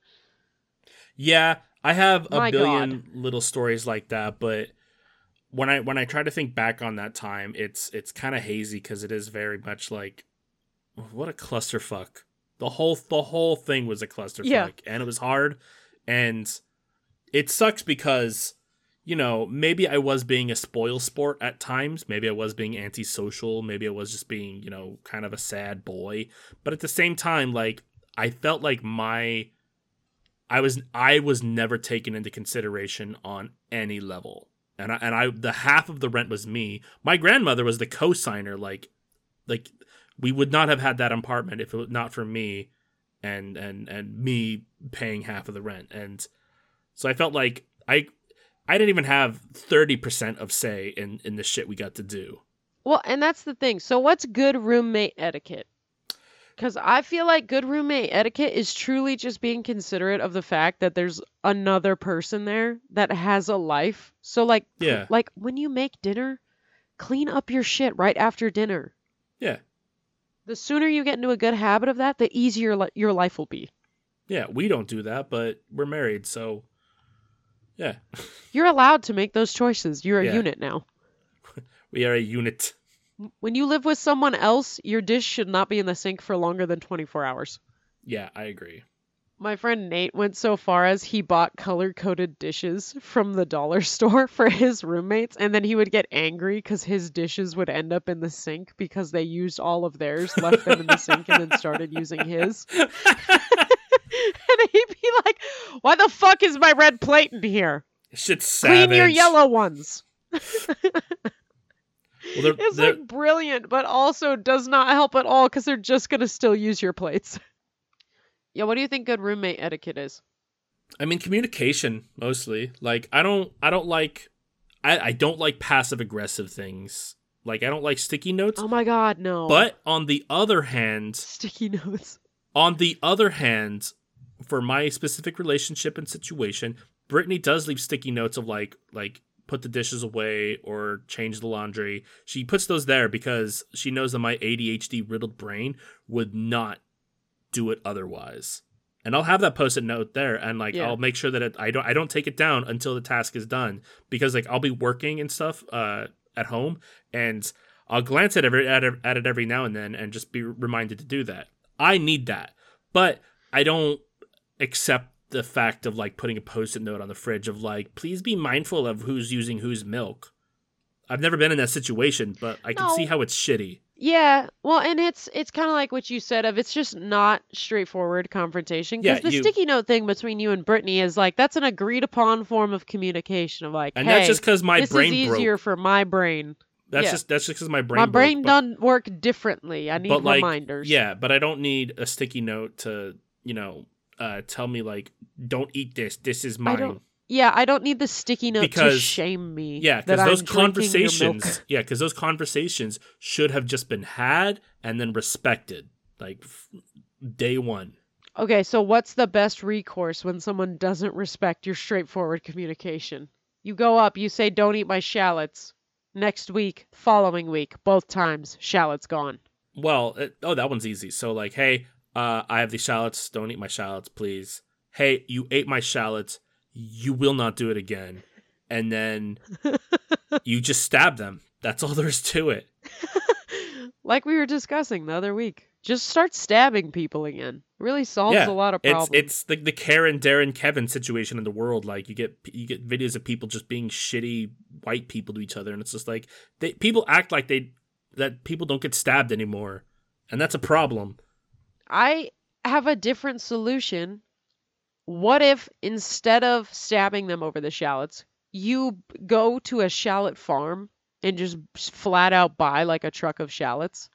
Yeah, I have a My billion little stories like that, but when I when I try to think back on that time, it's it's kind of hazy because it is very much like what a clusterfuck. The whole the whole thing was a clusterfuck, Yeah. and it was hard, and it sucks because you know maybe I was being a spoil sport at times, maybe I was being antisocial, maybe I was just being you know kind of a sad boy, but at the same time, like I felt like my I was I was never taken into consideration on any level. And I and I the half of the rent was me. My grandmother was the co-signer like like we would not have had that apartment if it was not for me and and and me paying half of the rent. And so I felt like I I didn't even have 30% of say in in the shit we got to do. well and that's the thing so what's good roommate etiquette because i feel like good roommate etiquette is truly just being considerate of the fact that there's another person there that has a life so like Yeah. like when you make dinner clean up your shit right after dinner Yeah. the sooner you get into a good habit of that the easier li- your life will be Yeah, we don't do that, but we're married, so yeah. <laughs> You're allowed to make those choices. You're a Yeah. unit now. <laughs> We are a unit. When you live with someone else, your dish should not be in the sink for longer than 24 hours. Yeah, I agree. My friend Nate went so far as he bought color coded dishes from the dollar <laughs> store for his roommates, and then he would get angry because his dishes would end up in the sink because they used all of theirs, left them in the sink, and then started using his. <laughs> <laughs> and he'd be like, Why the fuck is my red plate in here? Shit's savage. Clean your yellow ones. Well, they're, It's they're- like brilliant, but also does not help at all because they're just gonna still use your plates. <laughs> yeah, what do you think good roommate etiquette is? I mean, communication mostly. Like, I don't, I don't like, I, I don't like passive aggressive things. Like, I don't like sticky notes. Oh my god, no. But on the other hand, sticky notes. <laughs> on the other hand, for my specific relationship and situation, Brittany does leave sticky notes of like, like put the dishes away or change the laundry. She puts those there because she knows that my ADHD riddled brain would not do it otherwise. And I'll have that post-it note there, and like Yeah. I'll make sure that it, I don't I don't take it down until the task is done because like I'll be working and stuff uh, at home, and I'll glance at every at, at it every now and then and just be reminded to do that. I need that, but I don't accept the fact of like putting a post-it note on the fridge of like please be mindful of who's using whose milk. I've never been in that situation, but I can No. see how it's shitty. Yeah, well, and it's it's kind of like what you said of it's just not straightforward confrontation because Yeah, the you- sticky note thing between you and Brittany is like that's an agreed upon form of communication of like, And hey, that's just because my this brain is broke. easier for my brain. That's yeah. just that's just because my brain my broke, brain doesn't work differently. I need but like reminders. yeah but i don't need a sticky note to you know uh tell me like don't eat this this is I mine don't- Yeah, I don't need the sticky note to Because- shame me. yeah because those I'm drinking your milk. conversations yeah because those conversations should have just been had and then respected like f- day one Okay, so what's the best recourse when someone doesn't respect your straightforward communication? You go up, you say, "Don't eat my shallots." Next week, following week, both times, shallots gone. well it, oh that one's easy so like hey uh i have these shallots don't eat my shallots please hey you ate my shallots you will not do it again and then <laughs> you just stab them that's all there is to it <laughs> like we were discussing the other week. Just start stabbing people again. It really solves Yeah, a lot of problems. It's it's the the Karen, Darren, Kevin situation in the world. Like you get you get videos of people just being shitty white people to each other, and it's just like they people act like they that people don't get stabbed anymore, and that's a problem. I have a different solution. What if instead of stabbing them over the shallots, you go to a shallot farm and just flat out buy like a truck of shallots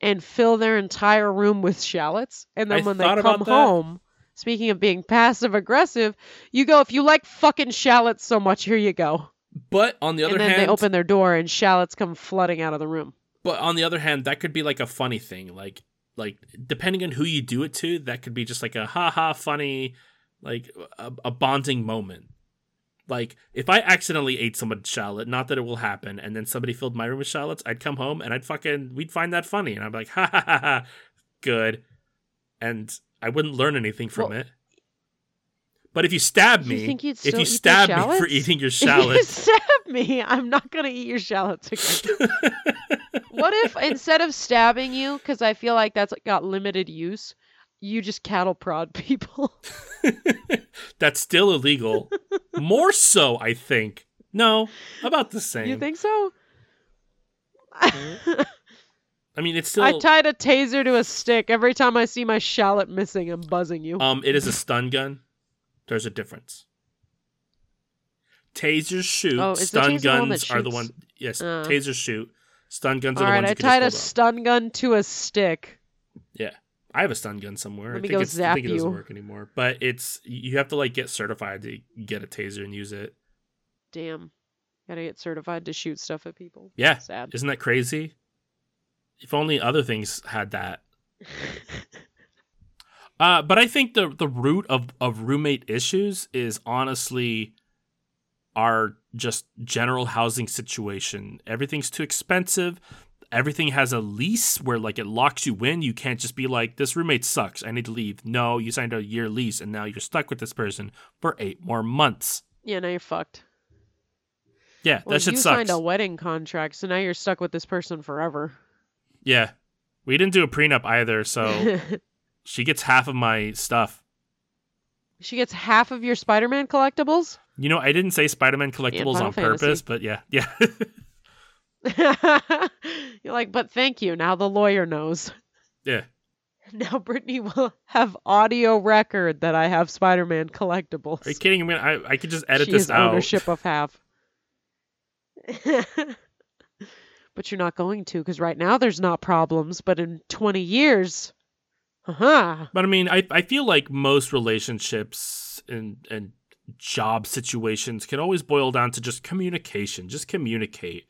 and fill their entire room with shallots? And then I when they come home, speaking of being passive aggressive, you go, if you like fucking shallots so much, here you go. But on the other and then hand, they open their door and shallots come flooding out of the room. but on the other hand, that could be like a funny thing. Like like depending on who you do it to, that could be just like a ha ha funny, like a, a bonding moment. Like if I accidentally ate someone's shallot, not that it will happen, and then somebody filled my room with shallots, I'd come home and I'd fucking we'd find that funny, and I'd be like, <laughs> ha ha ha ha, good, and I wouldn't learn anything from Well, it. But if you stab You me, you'd if you stab me for eating your <laughs> If you stab me, I'm not gonna eat your shallots again. <laughs> what if instead of stabbing you, because I feel like that's got limited use, you just cattle prod <laughs> people? <laughs> that's still illegal. More so, I think. No, about the same. you think so? I mean, it's <laughs> still. I tied a taser to a stick. Every time I see my shallot missing, I'm buzzing you. Um, it is a stun gun. There's a difference. Tasers shoot. Oh, the stun taser the guns are the one. Yes, Uh. tasers shoot. Stun guns All are the right, ones I tied a just hold up. stun gun to a stick. Yeah, I have a stun gun somewhere. Let I me think go it's, I think zap it doesn't you. work anymore. But it's you have to like get certified to get a taser and use it. Damn. Gotta get certified to shoot stuff at people. Yeah, Sad. isn't that crazy? If only other things had that. <laughs> Uh, but I think the the root of of roommate issues is honestly our just general housing situation. Everything's too expensive. Everything has a lease where like it locks you in. You can't just be like, this roommate sucks. I need to leave. No, you signed a year lease and now you're stuck with this person for eight more months. yeah, now you're fucked. Yeah, Well, that shit you sucks. signed a wedding contract, so now you're stuck with this person forever. Yeah. We didn't do a prenup either, so <laughs> she gets half of my stuff. She gets half of your Spider-Man collectibles. You know, I didn't say Spider-Man collectibles on Fantasy. purpose, but yeah, yeah. <laughs> you're like, but thank you. Now the lawyer knows. <laughs> yeah. <laughs> Now Brittany will have audio record that I have Spider-Man collectibles. Are you kidding? I mean, I, I could just edit she this out. ownership of half. but you're not going to, because right now there's not problems. But in 20 years, haha. But I mean, I, I feel like most relationships and and job situations can always boil down to just communication. Just communicate.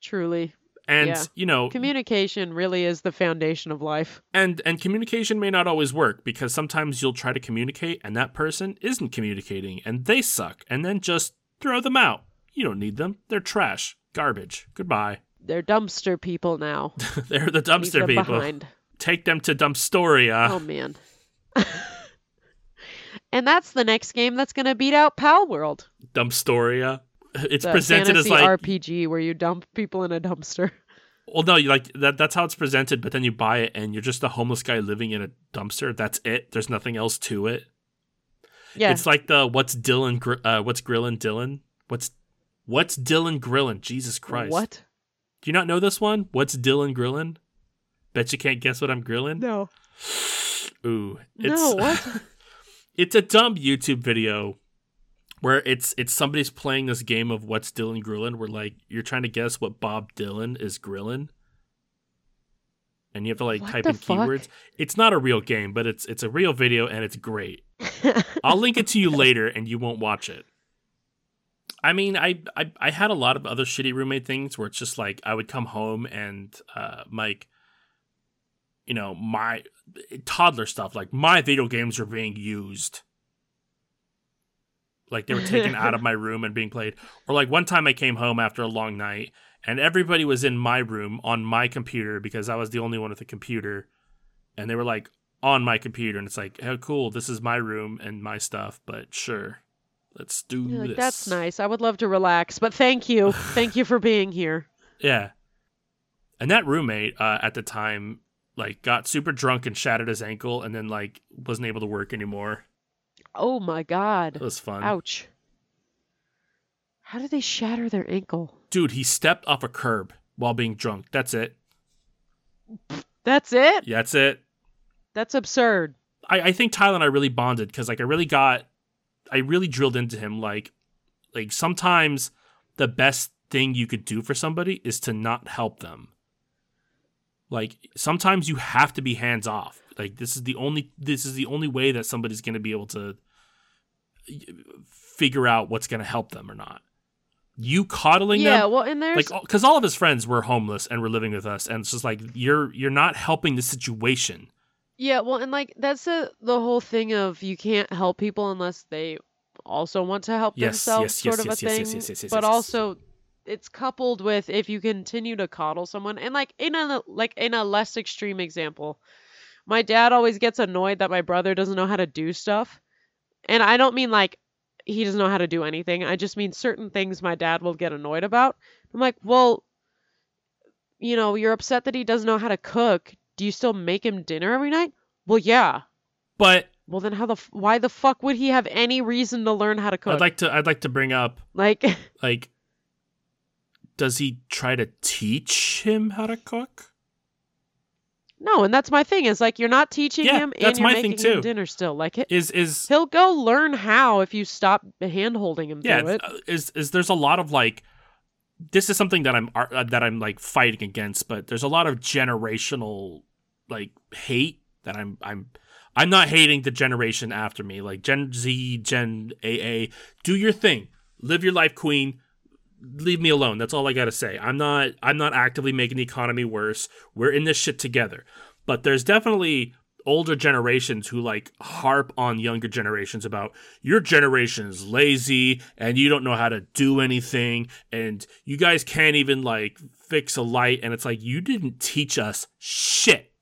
Truly, And Yeah. you know, communication really is the foundation of life. and and communication may not always work because sometimes you'll try to communicate and that person isn't communicating and they suck and then just throw them out. You don't need them. They're trash, garbage. Goodbye. They're dumpster people now. <laughs> They're the dumpster people. behind. Take them to Dumpstoria. Oh man. <laughs> and that's the next game that's going to beat out Palworld. Dumpstoria. It's the presented as like RPG where you dump people in a dumpster. <laughs> Well, no, you like that. That's how it's presented. But then you buy it, and you're just a homeless guy living in a dumpster. That's it. There's nothing else to it. Yeah. It's like the what's Dylan? Gr- Uh, what's Grillin? Dylan? What's what's Dylan Grillin? Jesus Christ! What? Do you not know this one? What's Dylan Grillin? Bet you can't guess what I'm grilling. No. Ooh, it's, No, what? <laughs> it's a dumb YouTube video where it's it's somebody's playing this game of what's Dylan Grillin, where like you're trying to guess what Bob Dylan is grilling, and you have to like What type in fuck? keywords. It's not a real game, but it's it's a real video and it's great. I'll link it to you <laughs> later, and you won't watch it. I mean, I, I I had a lot of other shitty roommate things where it's just like I would come home and uh, Mike, you know, my toddler stuff like my video games were being used, like they were taken out of <laughs> my room and being played. Or like one time I came home after a long night and everybody was in my room on my computer because I was the only one with a computer, and they were like on my computer, and it's like, oh, cool, this is my room and my stuff, but sure, let's do You're like, this. That's nice. I would love to relax, but thank you. <laughs> thank you for being here. Yeah. And that roommate uh, at the time, like, got super drunk and shattered his ankle, and then like wasn't able to work anymore. Oh my It god. was fun, Ouch. How did they shatter their ankle? dude. He stepped off a curb while being drunk. That's it. That's it? Yeah, that's it. That's absurd. I, I think Tyler and I really bonded because like I really got, I really drilled into him like, like sometimes the best thing you could do for somebody is to not help them. Like sometimes you have to be hands off. Like this is the only this is the only way that somebody's going to be able to figure out what's going to help them or not. You coddling yeah, them well, and there's like because all of his friends were homeless and were living with us and it's just like you're you're not helping the situation Yeah, well, and like that's the the whole thing of you can't help people unless they also want to help Yes, themselves, yes, sort yes, of yes, a yes, thing. yes, yes, yes, yes, but also, it's coupled with if you continue to coddle someone, and like in a like in a less extreme example, my dad always gets annoyed that my brother doesn't know how to do stuff, and I don't mean like he doesn't know how to do anything. I just mean certain things my dad will get annoyed about. I'm like, well, you know, you're upset that he doesn't know how to cook. Do you still make him dinner every night? Well, yeah. But Well, then how the f- why the fuck would he have any reason to learn how to cook? I'd like to I'd like to bring up like <laughs> like does he try to teach him how to cook? no, and that's my thing is like you're not teaching Yeah, him and that's you're my thing making him dinner still. Like it, Is is he'll go learn how if you stop hand holding him yeah through it. uh, is is there's a lot of like this is something that I'm uh, that I'm like fighting against, but there's a lot of generational like hate that I'm I'm I'm not hating the generation after me, like Gen Z, Gen AA. Do your thing, live your life, Queen. Leave me alone. That's all I gotta say. I'm not I'm not actively making the economy worse. We're in this shit together. But there's definitely older generations who like harp on younger generations about your generation is lazy and you don't know how to do anything and you guys can't even like fix a light and it's like you didn't teach us shit.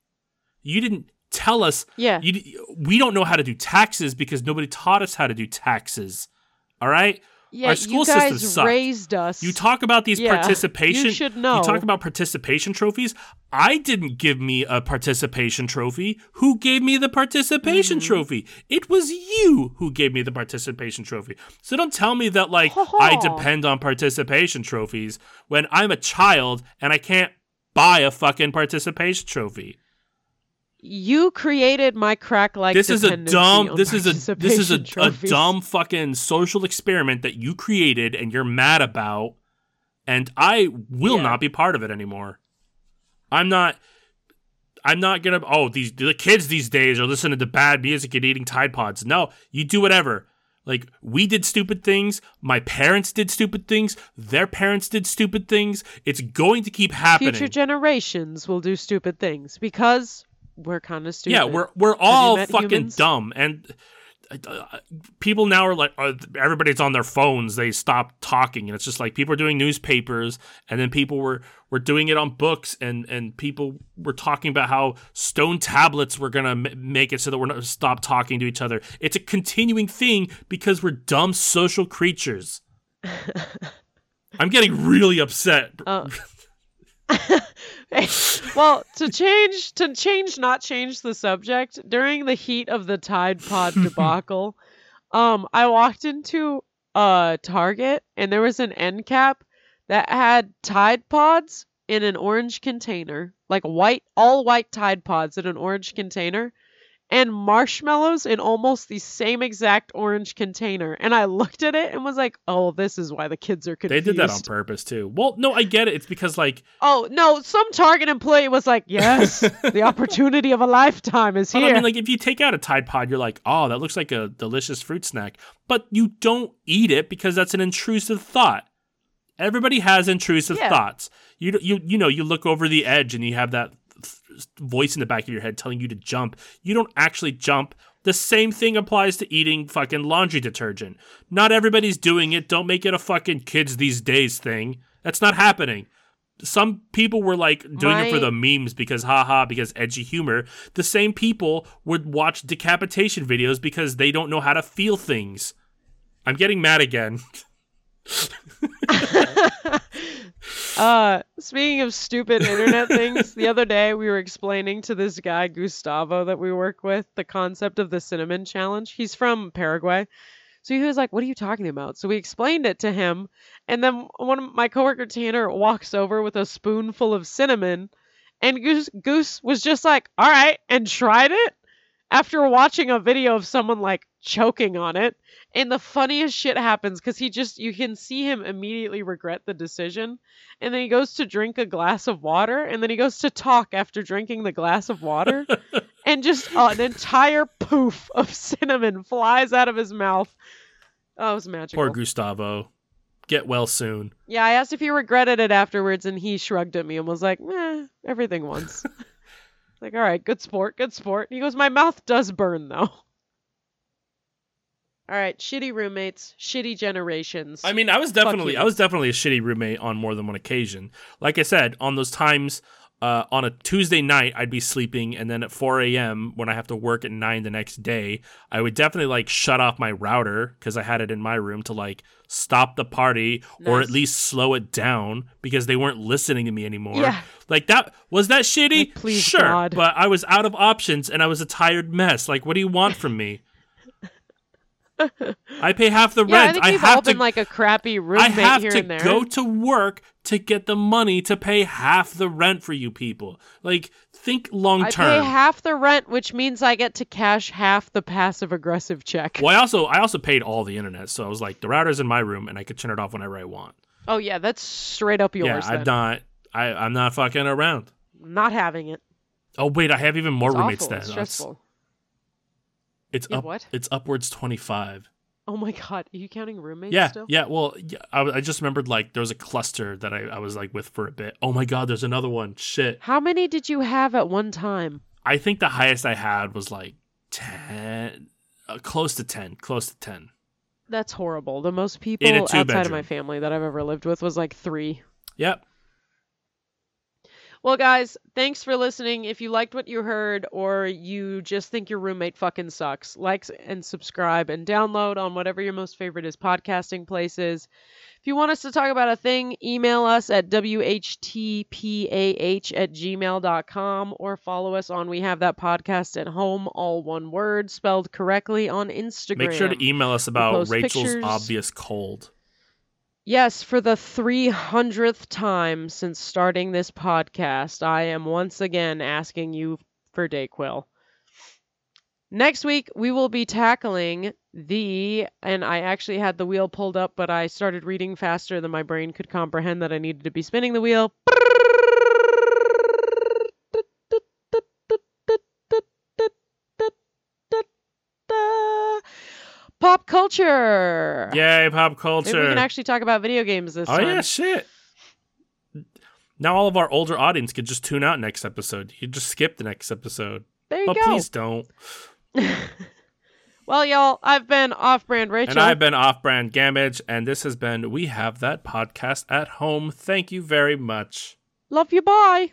You didn't tell us Yeah. you we don't know how to do taxes because nobody taught us how to do taxes. All right? Yeah, our school you system guys sucked. raised us. You talk about these Yeah, participation. you should know. You talk about participation trophies. I didn't give me a participation trophy. Who gave me the participation Mm-hmm. trophy? It was you who gave me the participation trophy. So don't tell me that like I depend on participation trophies when I'm a child and I can't buy a fucking participation trophy. You created my crack like this is a dumb this is a this is a, a dumb fucking social experiment that you created and you're mad about and i will Yeah. not be part of it anymore. I'm not i'm not gonna oh these the kids these days are listening to bad music and eating tide pods. No you do whatever. Like we did stupid things. My parents did stupid things. Their parents did stupid things. It's going to keep happening. Future generations will do stupid things because we're kind of stupid. Yeah, we're we're all fucking humans? dumb, and uh, people now are like, uh, everybody's on their phones. They stop talking, and it's just like people are doing newspapers, and then people were were doing it on books, and and people were talking about how stone tablets were gonna m- make it so that we're not stop talking to each other. It's a continuing thing because we're dumb social creatures. <laughs> I'm getting really upset. Uh, <laughs> well, to change to change not change the subject, during the heat of the Tide Pod <laughs> debacle, um I walked into a Target and there was an end cap that had Tide Pods in an orange container, like white all white Tide Pods in an orange container. And marshmallows in almost the same exact orange container. And I looked at it and was like, oh, this is why the kids are confused." they did that on purpose too. Well, no, I get it. It's because like Oh no! Some Target employee was like, "Yes, <laughs> the opportunity of a lifetime is But here." I mean, like, if you take out a Tide Pod, you're like, oh, that looks like a delicious fruit snack. But you don't eat it because that's an intrusive thought. Everybody has intrusive Yeah. thoughts. You, you, you know, you look over the edge and you have that th- voice in the back of your head telling you to jump. You don't actually jump. The same thing applies to eating fucking laundry detergent. Not everybody's doing it. Don't make it a fucking kids these days thing. That's not happening some people were like doing it for the memes because haha because edgy humor the same people would watch decapitation videos because they don't know how to feel things i'm getting mad again <laughs> <laughs> uh, speaking of stupid internet things, the other day we were explaining to this guy Gustavo that we work with the concept of the cinnamon challenge. He's from Paraguay. So he was like, "What are you talking about?" So we explained it to him, and then one of my coworker Tanner walks over with a spoonful of cinnamon, and Goose Goose was just like, "All right," and tried it after watching a video of someone like choking on it. And the funniest shit happens because he just you can see him immediately regret the decision, and then he goes to drink a glass of water, and then he goes to talk after drinking the glass of water, <laughs> and just uh, an entire poof of cinnamon flies out of his mouth. Oh, it was magical. poor gustavo get well soon Yeah, I asked if he regretted it afterwards, and he shrugged at me and was like, "Meh, everything once." <laughs> like, all right, good sport, good sport. He goes, "My mouth does burn though." All right, shitty roommates, shitty generations. I mean, I was definitely. I was definitely a shitty roommate on more than one occasion. Like I said, on those times uh, on a Tuesday night, I'd be sleeping, and then at 4 a.m. when I have to work at nine the next day, I would definitely like shut off my router because I had it in my room to like stop the party or at least slow it down because they weren't listening to me anymore. Yeah. Like that was that shitty? Like, please, sure, God. but I was out of options and I was a tired mess. Like, what do you want from me? I pay half the <laughs> yeah, I rent. think I we've all to like a crappy I roommate have here to and there. go to work to get the money to pay half the rent for you people. Like, think long term. I pay half the rent, which means I get to cash half the passive aggressive check. well, I also I also paid all the internet, so I was like, the router's in my room, and I could turn it off whenever I want. Oh yeah, that's straight up yours. yeah, I'm then. not. I I'm not fucking around. Not having it. Oh wait, I have even more It's roommates awful. then. It's That's- stressful. It's Yeah, up. what? It's upwards twenty five. Oh my god, are you counting roommates Yeah, still? yeah. Well, yeah, I, I just remembered like there was a cluster that I, I was like with for a bit. Oh my god, there's another one. Shit. How many did you have at one time? I think the highest I had was like ten, uh, close to ten, close to ten. That's horrible. The most people outside of my family that I've ever lived with was like three. Yep. Well, guys, thanks for listening. If you liked what you heard or you just think your roommate fucking sucks, like and subscribe and download on whatever your most favorite is podcasting places. If you want us to talk about a thing, email us at whtpah at gmail.com or follow us on We Have That Podcast at Home, all one word, spelled correctly on Instagram. Make sure to email us about Rachel's pictures. obvious cold. Yes, for the 300th time since starting this podcast, I am once again asking you for Dayquil. Next week, we will be tackling the, and I actually had the wheel pulled up, but I started reading faster than my brain could comprehend that I needed to be spinning the wheel. Pop culture. Yay, pop Maybe culture. we can actually talk about video games this oh time. Oh, yeah, shit. Now all of our older audience could just tune out next episode. You just skip the next episode. There you But go. please don't. <laughs> well, y'all, I've been off-brand Rachel. And I've been off brand Gamage, and this has been We Have That Podcast at Home. Thank you very much. Love you. Bye.